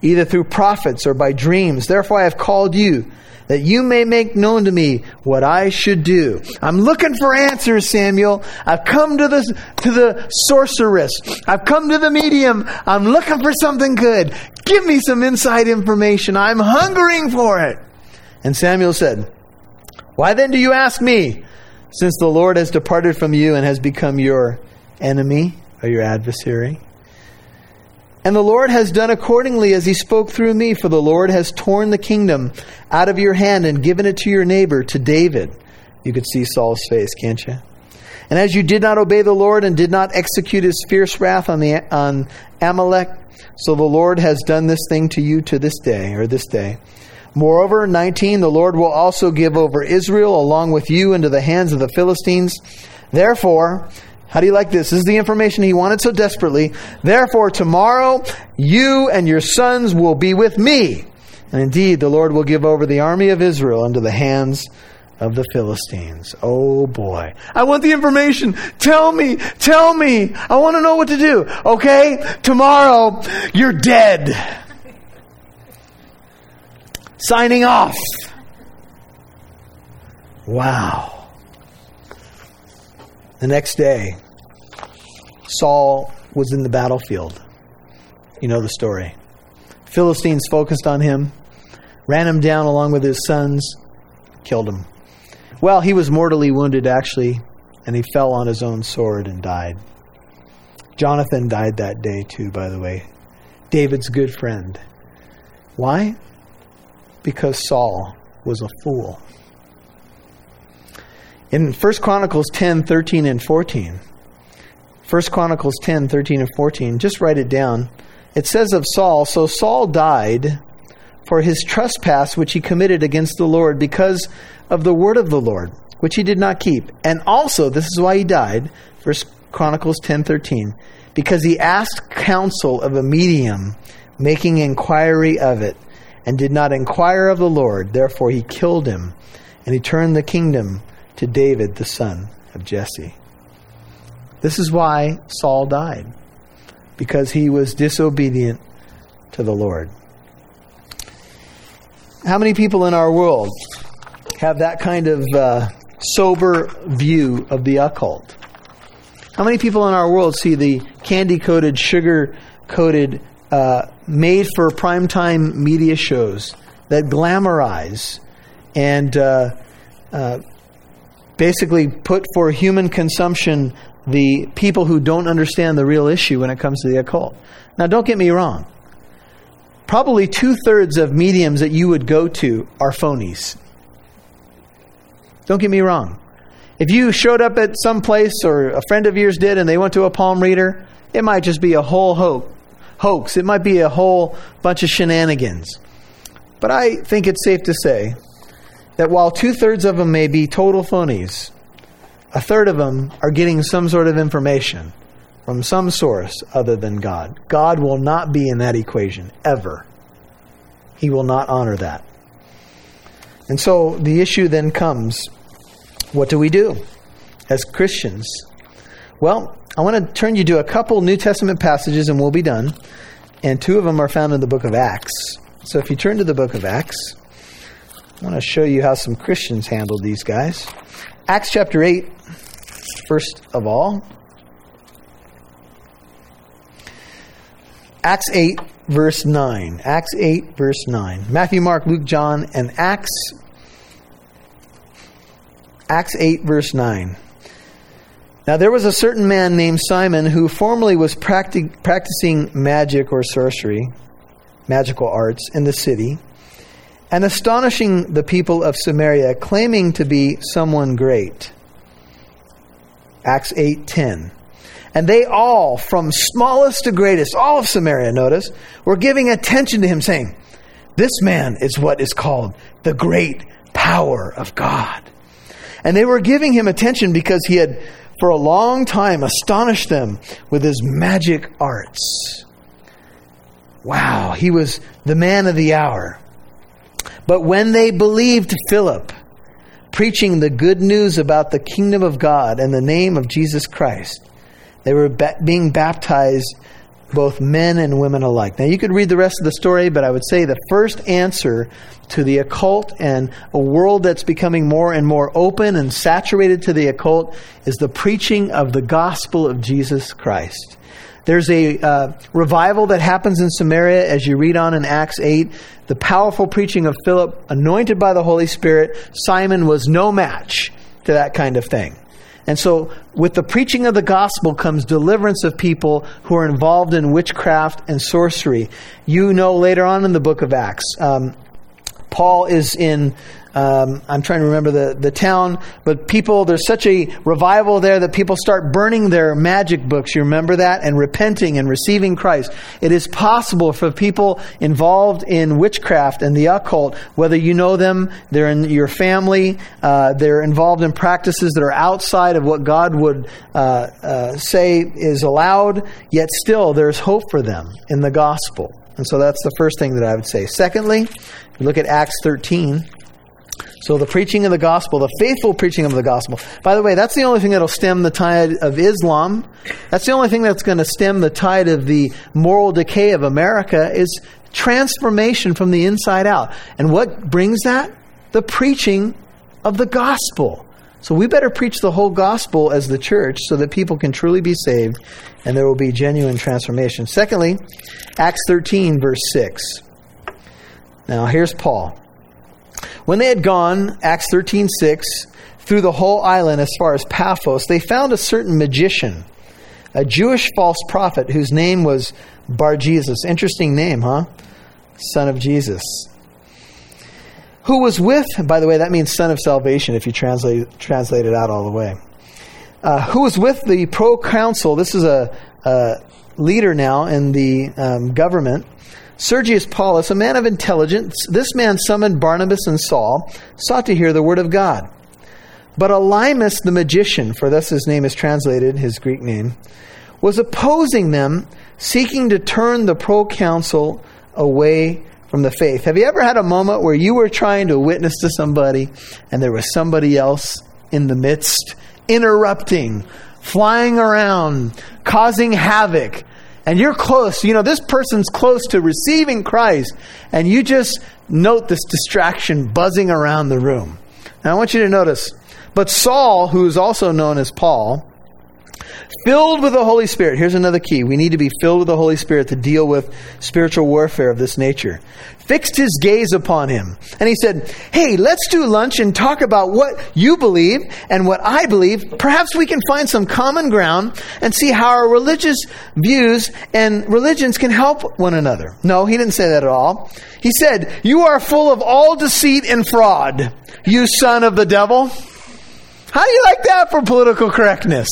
either through prophets or by dreams. Therefore I have called you that you may make known to me what I should do. I'm looking for answers, Samuel. I've come to the, to the sorceress. I've come to the medium. I'm looking for something good. Give me some inside information. I'm hungering for it. And Samuel said, Why then do you ask me, since the Lord has departed from you and has become your enemy or your adversary? And the Lord has done accordingly as he spoke through me, for the Lord has torn the kingdom out of your hand and given it to your neighbor, to David. You could see Saul's face, can't you? And as you did not obey the Lord and did not execute his fierce wrath on, the, on Amalek, so the Lord has done this thing to you to this day, or this day. Moreover, 19, the Lord will also give over Israel along with you into the hands of the Philistines. Therefore, how do you like this? This is the information he wanted so desperately. Therefore, tomorrow you and your sons will be with me. And indeed, the Lord will give over the army of Israel into the hands of the Philistines. Oh boy. I want the information. Tell me. Tell me. I want to know what to do. Okay? Tomorrow, you're dead. Signing off. Wow. The next day, Saul was in the battlefield. You know the story. Philistines focused on him, ran him down along with his sons, killed him. Well, he was mortally wounded, actually, and he fell on his own sword and died. Jonathan died that day, too, by the way. David's good friend. Why? Because Saul was a fool. In 1 Chronicles 10, 13, and 14, 1 Chronicles 10, 13, and 14, just write it down. It says of Saul, So Saul died for his trespass which he committed against the Lord because of the word of the Lord, which he did not keep. And also, this is why he died, 1 Chronicles 10, 13, because he asked counsel of a medium, making inquiry of it, and did not inquire of the Lord. Therefore he killed him, and he turned the kingdom to David, the son of Jesse. This is why Saul died, because he was disobedient to the Lord. How many people in our world have that kind of uh, sober view of the occult? How many people in our world see the candy coated, sugar coated, uh, made for primetime media shows that glamorize and uh, uh basically put for human consumption the people who don't understand the real issue when it comes to the occult. Now, don't get me wrong. Probably two thirds of mediums that you would go to are phonies. Don't get me wrong. If you showed up at some place or a friend of yours did and they went to a palm reader, it might just be a whole ho- hoax. It might be a whole bunch of shenanigans. But I think it's safe to say that while two thirds of them may be total phonies, a third of them are getting some sort of information from some source other than God. God will not be in that equation, ever. He will not honor that. And so the issue then comes what do we do as Christians? Well, I want to turn you to a couple New Testament passages and we'll be done. And two of them are found in the book of Acts. So if you turn to the book of Acts, I want to show you how some Christians handled these guys. Acts chapter 8, first of all. Acts 8, verse 9. Acts 8, verse 9. Matthew, Mark, Luke, John, and Acts. Acts 8, verse 9. Now there was a certain man named Simon who formerly was practic- practicing magic or sorcery, magical arts, in the city and astonishing the people of Samaria, claiming to be someone great. Acts 8:10. And they all, from smallest to greatest, all of Samaria, notice, were giving attention to him, saying, This man is what is called the great power of God. And they were giving him attention because he had, for a long time, astonished them with his magic arts. Wow, he was the man of the hour. But when they believed Philip, preaching the good news about the kingdom of God and the name of Jesus Christ, they were being baptized, both men and women alike. Now, you could read the rest of the story, but I would say the first answer to the occult and a world that's becoming more and more open and saturated to the occult is the preaching of the gospel of Jesus Christ. There's a uh, revival that happens in Samaria as you read on in Acts 8. The powerful preaching of Philip, anointed by the Holy Spirit. Simon was no match to that kind of thing. And so, with the preaching of the gospel comes deliverance of people who are involved in witchcraft and sorcery. You know later on in the book of Acts, um, Paul is in um, I'm trying to remember the, the town, but people, there's such a revival there that people start burning their magic books. You remember that? And repenting and receiving Christ. It is possible for people involved in witchcraft and the occult, whether you know them, they're in your family, uh, they're involved in practices that are outside of what God would uh, uh, say is allowed, yet still there's hope for them in the gospel. And so that's the first thing that I would say. Secondly, look at Acts 13. So the preaching of the gospel, the faithful preaching of the gospel. By the way, that's the only thing that'll stem the tide of Islam. That's the only thing that's going to stem the tide of the moral decay of America is transformation from the inside out. And what brings that? The preaching of the gospel. So we better preach the whole gospel as the church so that people can truly be saved and there will be genuine transformation. Secondly, Acts 13, verse 6. Now here's Paul. When they had gone, Acts 13 6, through the whole island as far as Paphos, they found a certain magician, a Jewish false prophet whose name was Bar Jesus. Interesting name, huh? Son of Jesus. Who was with, by the way, that means son of salvation if you translate, translate it out all the way. Uh, who was with the proconsul, this is a, a leader now in the um, government, Sergius Paulus, a man of intelligence, this man summoned Barnabas and Saul, sought to hear the word of God. But Elymas the magician, for thus his name is translated, his Greek name, was opposing them, seeking to turn the proconsul away from the faith. Have you ever had a moment where you were trying to witness to somebody and there was somebody else in the midst, interrupting, flying around, causing havoc, and you're close, you know, this person's close to receiving Christ, and you just note this distraction buzzing around the room. Now I want you to notice, but Saul, who is also known as Paul, filled with the Holy Spirit. Here's another key. We need to be filled with the Holy Spirit to deal with spiritual warfare of this nature. Fixed his gaze upon him. And he said, Hey, let's do lunch and talk about what you believe and what I believe. Perhaps we can find some common ground and see how our religious views and religions can help one another. No, he didn't say that at all. He said, You are full of all deceit and fraud, you son of the devil. How do you like that for political correctness?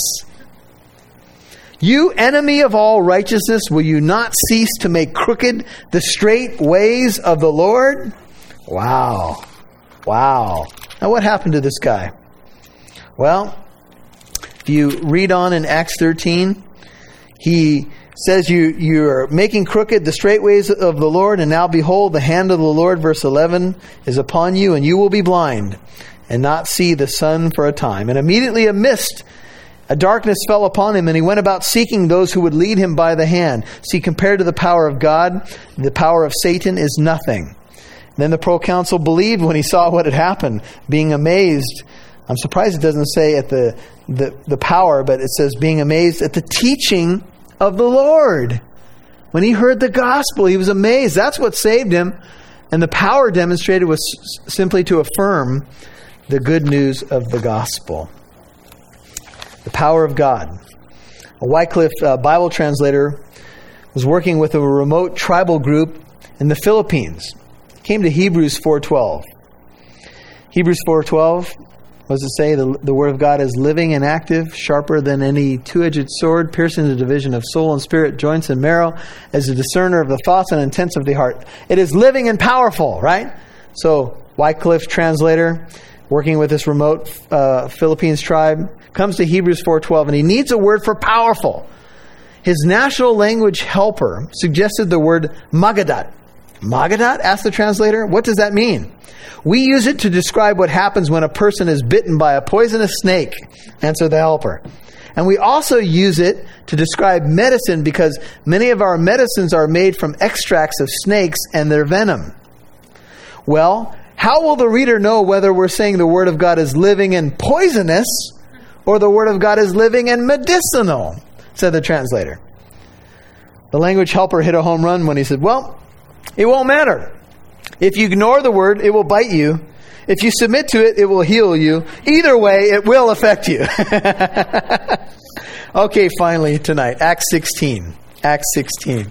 You enemy of all righteousness, will you not cease to make crooked the straight ways of the Lord? Wow. Wow. Now, what happened to this guy? Well, if you read on in Acts 13, he says you, you're making crooked the straight ways of the Lord, and now behold, the hand of the Lord, verse 11, is upon you, and you will be blind and not see the sun for a time. And immediately a mist a darkness fell upon him, and he went about seeking those who would lead him by the hand. See, compared to the power of God, the power of Satan is nothing. Then the proconsul believed when he saw what had happened, being amazed. I'm surprised it doesn't say at the, the, the power, but it says being amazed at the teaching of the Lord. When he heard the gospel, he was amazed. That's what saved him. And the power demonstrated was simply to affirm the good news of the gospel the power of God. A Wycliffe uh, Bible translator was working with a remote tribal group in the Philippines. came to Hebrews 4:12. Hebrews 4:12 what does it say? The, the word of God is living and active, sharper than any two-edged sword, piercing the division of soul and spirit, joints and marrow, as a discerner of the thoughts and intents of the heart. It is living and powerful, right? So Wycliffe translator, working with this remote uh, Philippines tribe, comes to Hebrews 4:12, and he needs a word for powerful. His national language helper suggested the word magadat. Magadat? asked the translator. What does that mean? We use it to describe what happens when a person is bitten by a poisonous snake, answered the helper. And we also use it to describe medicine because many of our medicines are made from extracts of snakes and their venom. Well, how will the reader know whether we're saying the Word of God is living and poisonous or the Word of God is living and medicinal? said the translator. The language helper hit a home run when he said, Well, it won't matter. If you ignore the Word, it will bite you. If you submit to it, it will heal you. Either way, it will affect you. okay, finally, tonight, Acts 16. Acts 16.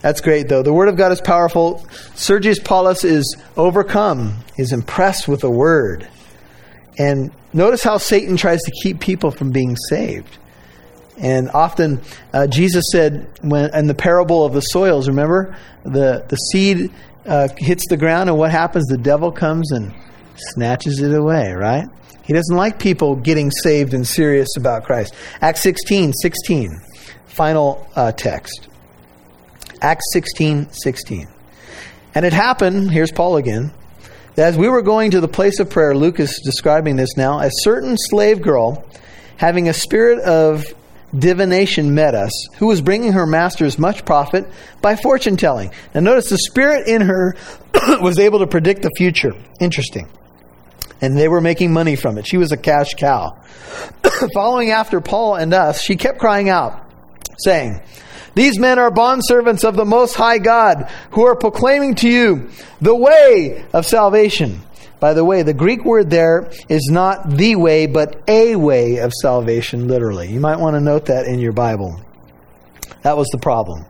That's great, though. The Word of God is powerful. Sergius Paulus is overcome, he's impressed with the Word. And notice how Satan tries to keep people from being saved. And often, uh, Jesus said, when in the parable of the soils, remember? The, the seed uh, hits the ground, and what happens? The devil comes and snatches it away, right? He doesn't like people getting saved and serious about Christ. Acts 16, 16, final uh, text. Acts 16, 16. And it happened, here's Paul again, as we were going to the place of prayer, Luke is describing this now, a certain slave girl, having a spirit of divination met us, who was bringing her masters much profit by fortune telling. Now notice the spirit in her was able to predict the future. Interesting. And they were making money from it. She was a cash cow. Following after Paul and us, she kept crying out, saying, these men are bondservants of the Most High God who are proclaiming to you the way of salvation. By the way, the Greek word there is not the way, but a way of salvation, literally. You might want to note that in your Bible. That was the problem.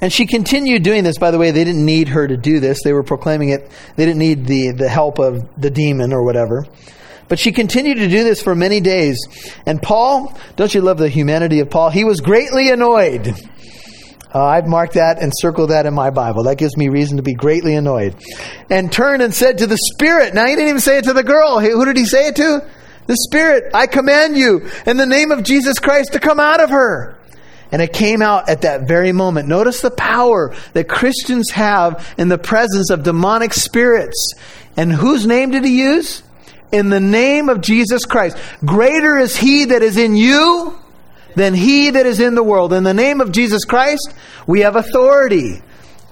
And she continued doing this. By the way, they didn't need her to do this. They were proclaiming it. They didn't need the, the help of the demon or whatever. But she continued to do this for many days. And Paul, don't you love the humanity of Paul? He was greatly annoyed uh, I've marked that and circled that in my Bible. That gives me reason to be greatly annoyed. And turned and said to the Spirit, now he didn't even say it to the girl. Who did he say it to? The Spirit, I command you in the name of Jesus Christ to come out of her. And it came out at that very moment. Notice the power that Christians have in the presence of demonic spirits. And whose name did he use? In the name of Jesus Christ. Greater is he that is in you than he that is in the world. In the name of Jesus Christ, we have authority.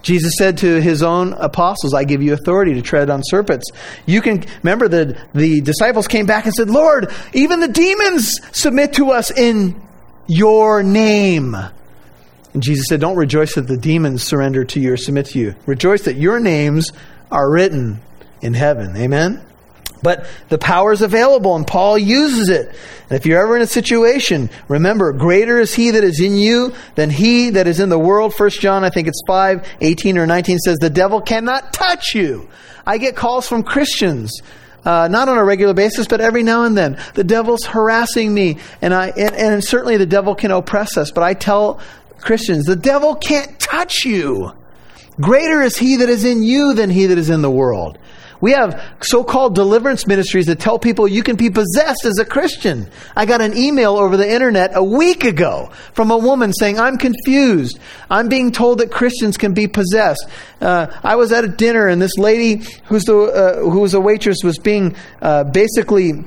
Jesus said to his own apostles, I give you authority to tread on serpents. You can remember the, the disciples came back and said, Lord, even the demons submit to us in your name. And Jesus said, Don't rejoice that the demons surrender to you or submit to you. Rejoice that your names are written in heaven. Amen? But the power is available and Paul uses it. And if you're ever in a situation, remember, greater is he that is in you than he that is in the world. First John, I think it's 5, 18 or 19 says, the devil cannot touch you. I get calls from Christians. Uh, not on a regular basis, but every now and then. The devil's harassing me, and I and, and certainly the devil can oppress us. But I tell Christians, the devil can't touch you. Greater is he that is in you than he that is in the world. We have so called deliverance ministries that tell people you can be possessed as a Christian. I got an email over the internet a week ago from a woman saying, I'm confused. I'm being told that Christians can be possessed. Uh, I was at a dinner and this lady who's, the, uh, who was a waitress was being uh, basically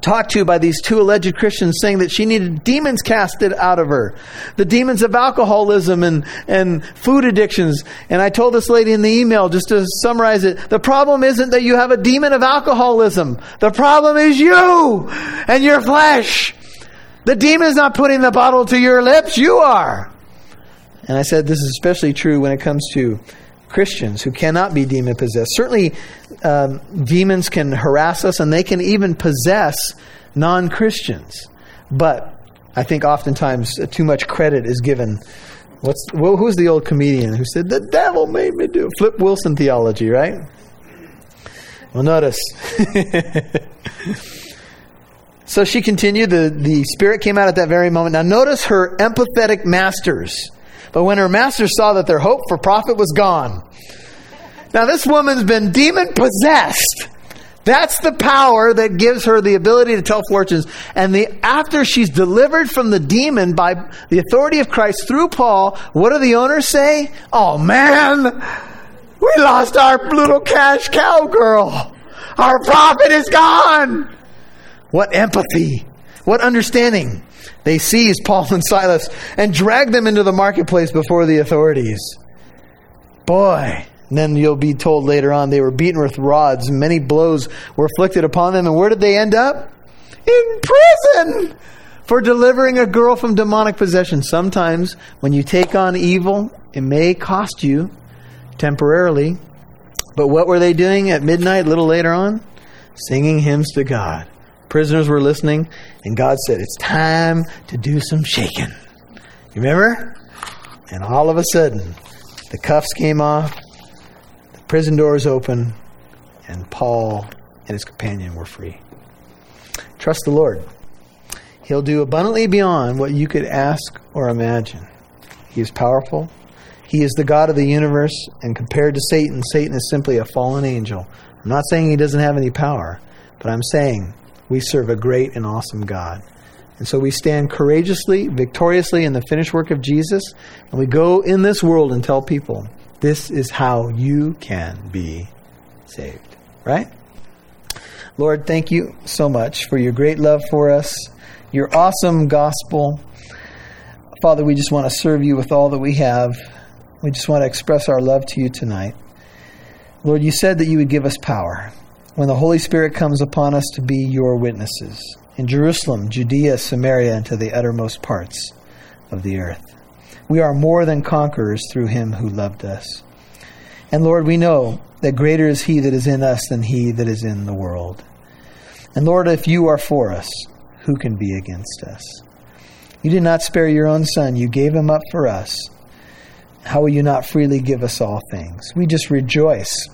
talked to by these two alleged Christians saying that she needed demons casted out of her. The demons of alcoholism and, and food addictions. And I told this lady in the email, just to summarize it, the problem isn't that you have a demon of alcoholism. The problem is you and your flesh. The demon is not putting the bottle to your lips, you are. And I said this is especially true when it comes to Christians who cannot be demon possessed. Certainly, um, demons can harass us and they can even possess non Christians. But I think oftentimes too much credit is given What's well, who's the old comedian who said the devil made me do it? Flip Wilson theology, right? Well, notice. so she continued. The the spirit came out at that very moment. Now notice her empathetic masters. But when her master saw that their hope for profit was gone. Now this woman's been demon possessed. That's the power that gives her the ability to tell fortunes. And the, after she's delivered from the demon by the authority of Christ through Paul, what do the owners say? Oh man, we lost our little cash cow girl. Our profit is gone. What empathy. What understanding. They seized Paul and Silas and dragged them into the marketplace before the authorities. Boy, and then you'll be told later on they were beaten with rods, many blows were inflicted upon them. And where did they end up? In prison for delivering a girl from demonic possession. Sometimes when you take on evil, it may cost you temporarily. But what were they doing at midnight, a little later on? Singing hymns to God. Prisoners were listening, and God said, It's time to do some shaking. You remember? And all of a sudden, the cuffs came off, the prison doors open, and Paul and his companion were free. Trust the Lord. He'll do abundantly beyond what you could ask or imagine. He is powerful. He is the God of the universe, and compared to Satan, Satan is simply a fallen angel. I'm not saying he doesn't have any power, but I'm saying we serve a great and awesome God. And so we stand courageously, victoriously in the finished work of Jesus, and we go in this world and tell people this is how you can be saved. Right? Lord, thank you so much for your great love for us, your awesome gospel. Father, we just want to serve you with all that we have. We just want to express our love to you tonight. Lord, you said that you would give us power when the Holy Spirit comes upon us to be your witnesses in Jerusalem, Judea, Samaria, and to the uttermost parts of the earth. We are more than conquerors through him who loved us. And Lord, we know that greater is he that is in us than he that is in the world. And Lord, if you are for us, who can be against us? You did not spare your own son, you gave him up for us. How will you not freely give us all things? We just rejoice.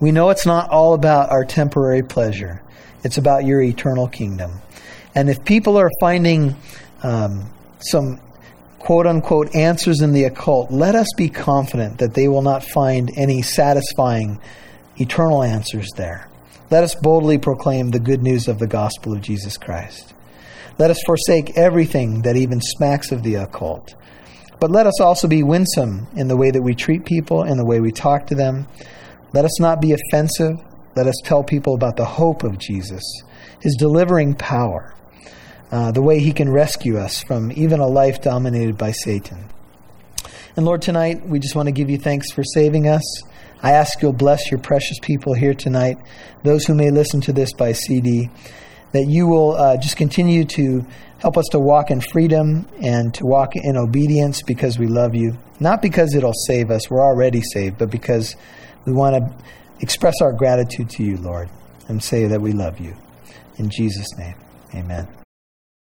We know it's not all about our temporary pleasure, it's about your eternal kingdom. And if people are finding um, some quote unquote answers in the occult, let us be confident that they will not find any satisfying eternal answers there. Let us boldly proclaim the good news of the gospel of Jesus Christ. Let us forsake everything that even smacks of the occult. But let us also be winsome in the way that we treat people, in the way we talk to them. Let us not be offensive. Let us tell people about the hope of Jesus, his delivering power uh, the way He can rescue us from even a life dominated by Satan. And Lord, tonight we just want to give you thanks for saving us. I ask you'll bless your precious people here tonight, those who may listen to this by CD, that you will uh, just continue to help us to walk in freedom and to walk in obedience because we love you. Not because it'll save us, we're already saved, but because we want to express our gratitude to you, Lord, and say that we love you. In Jesus' name, amen.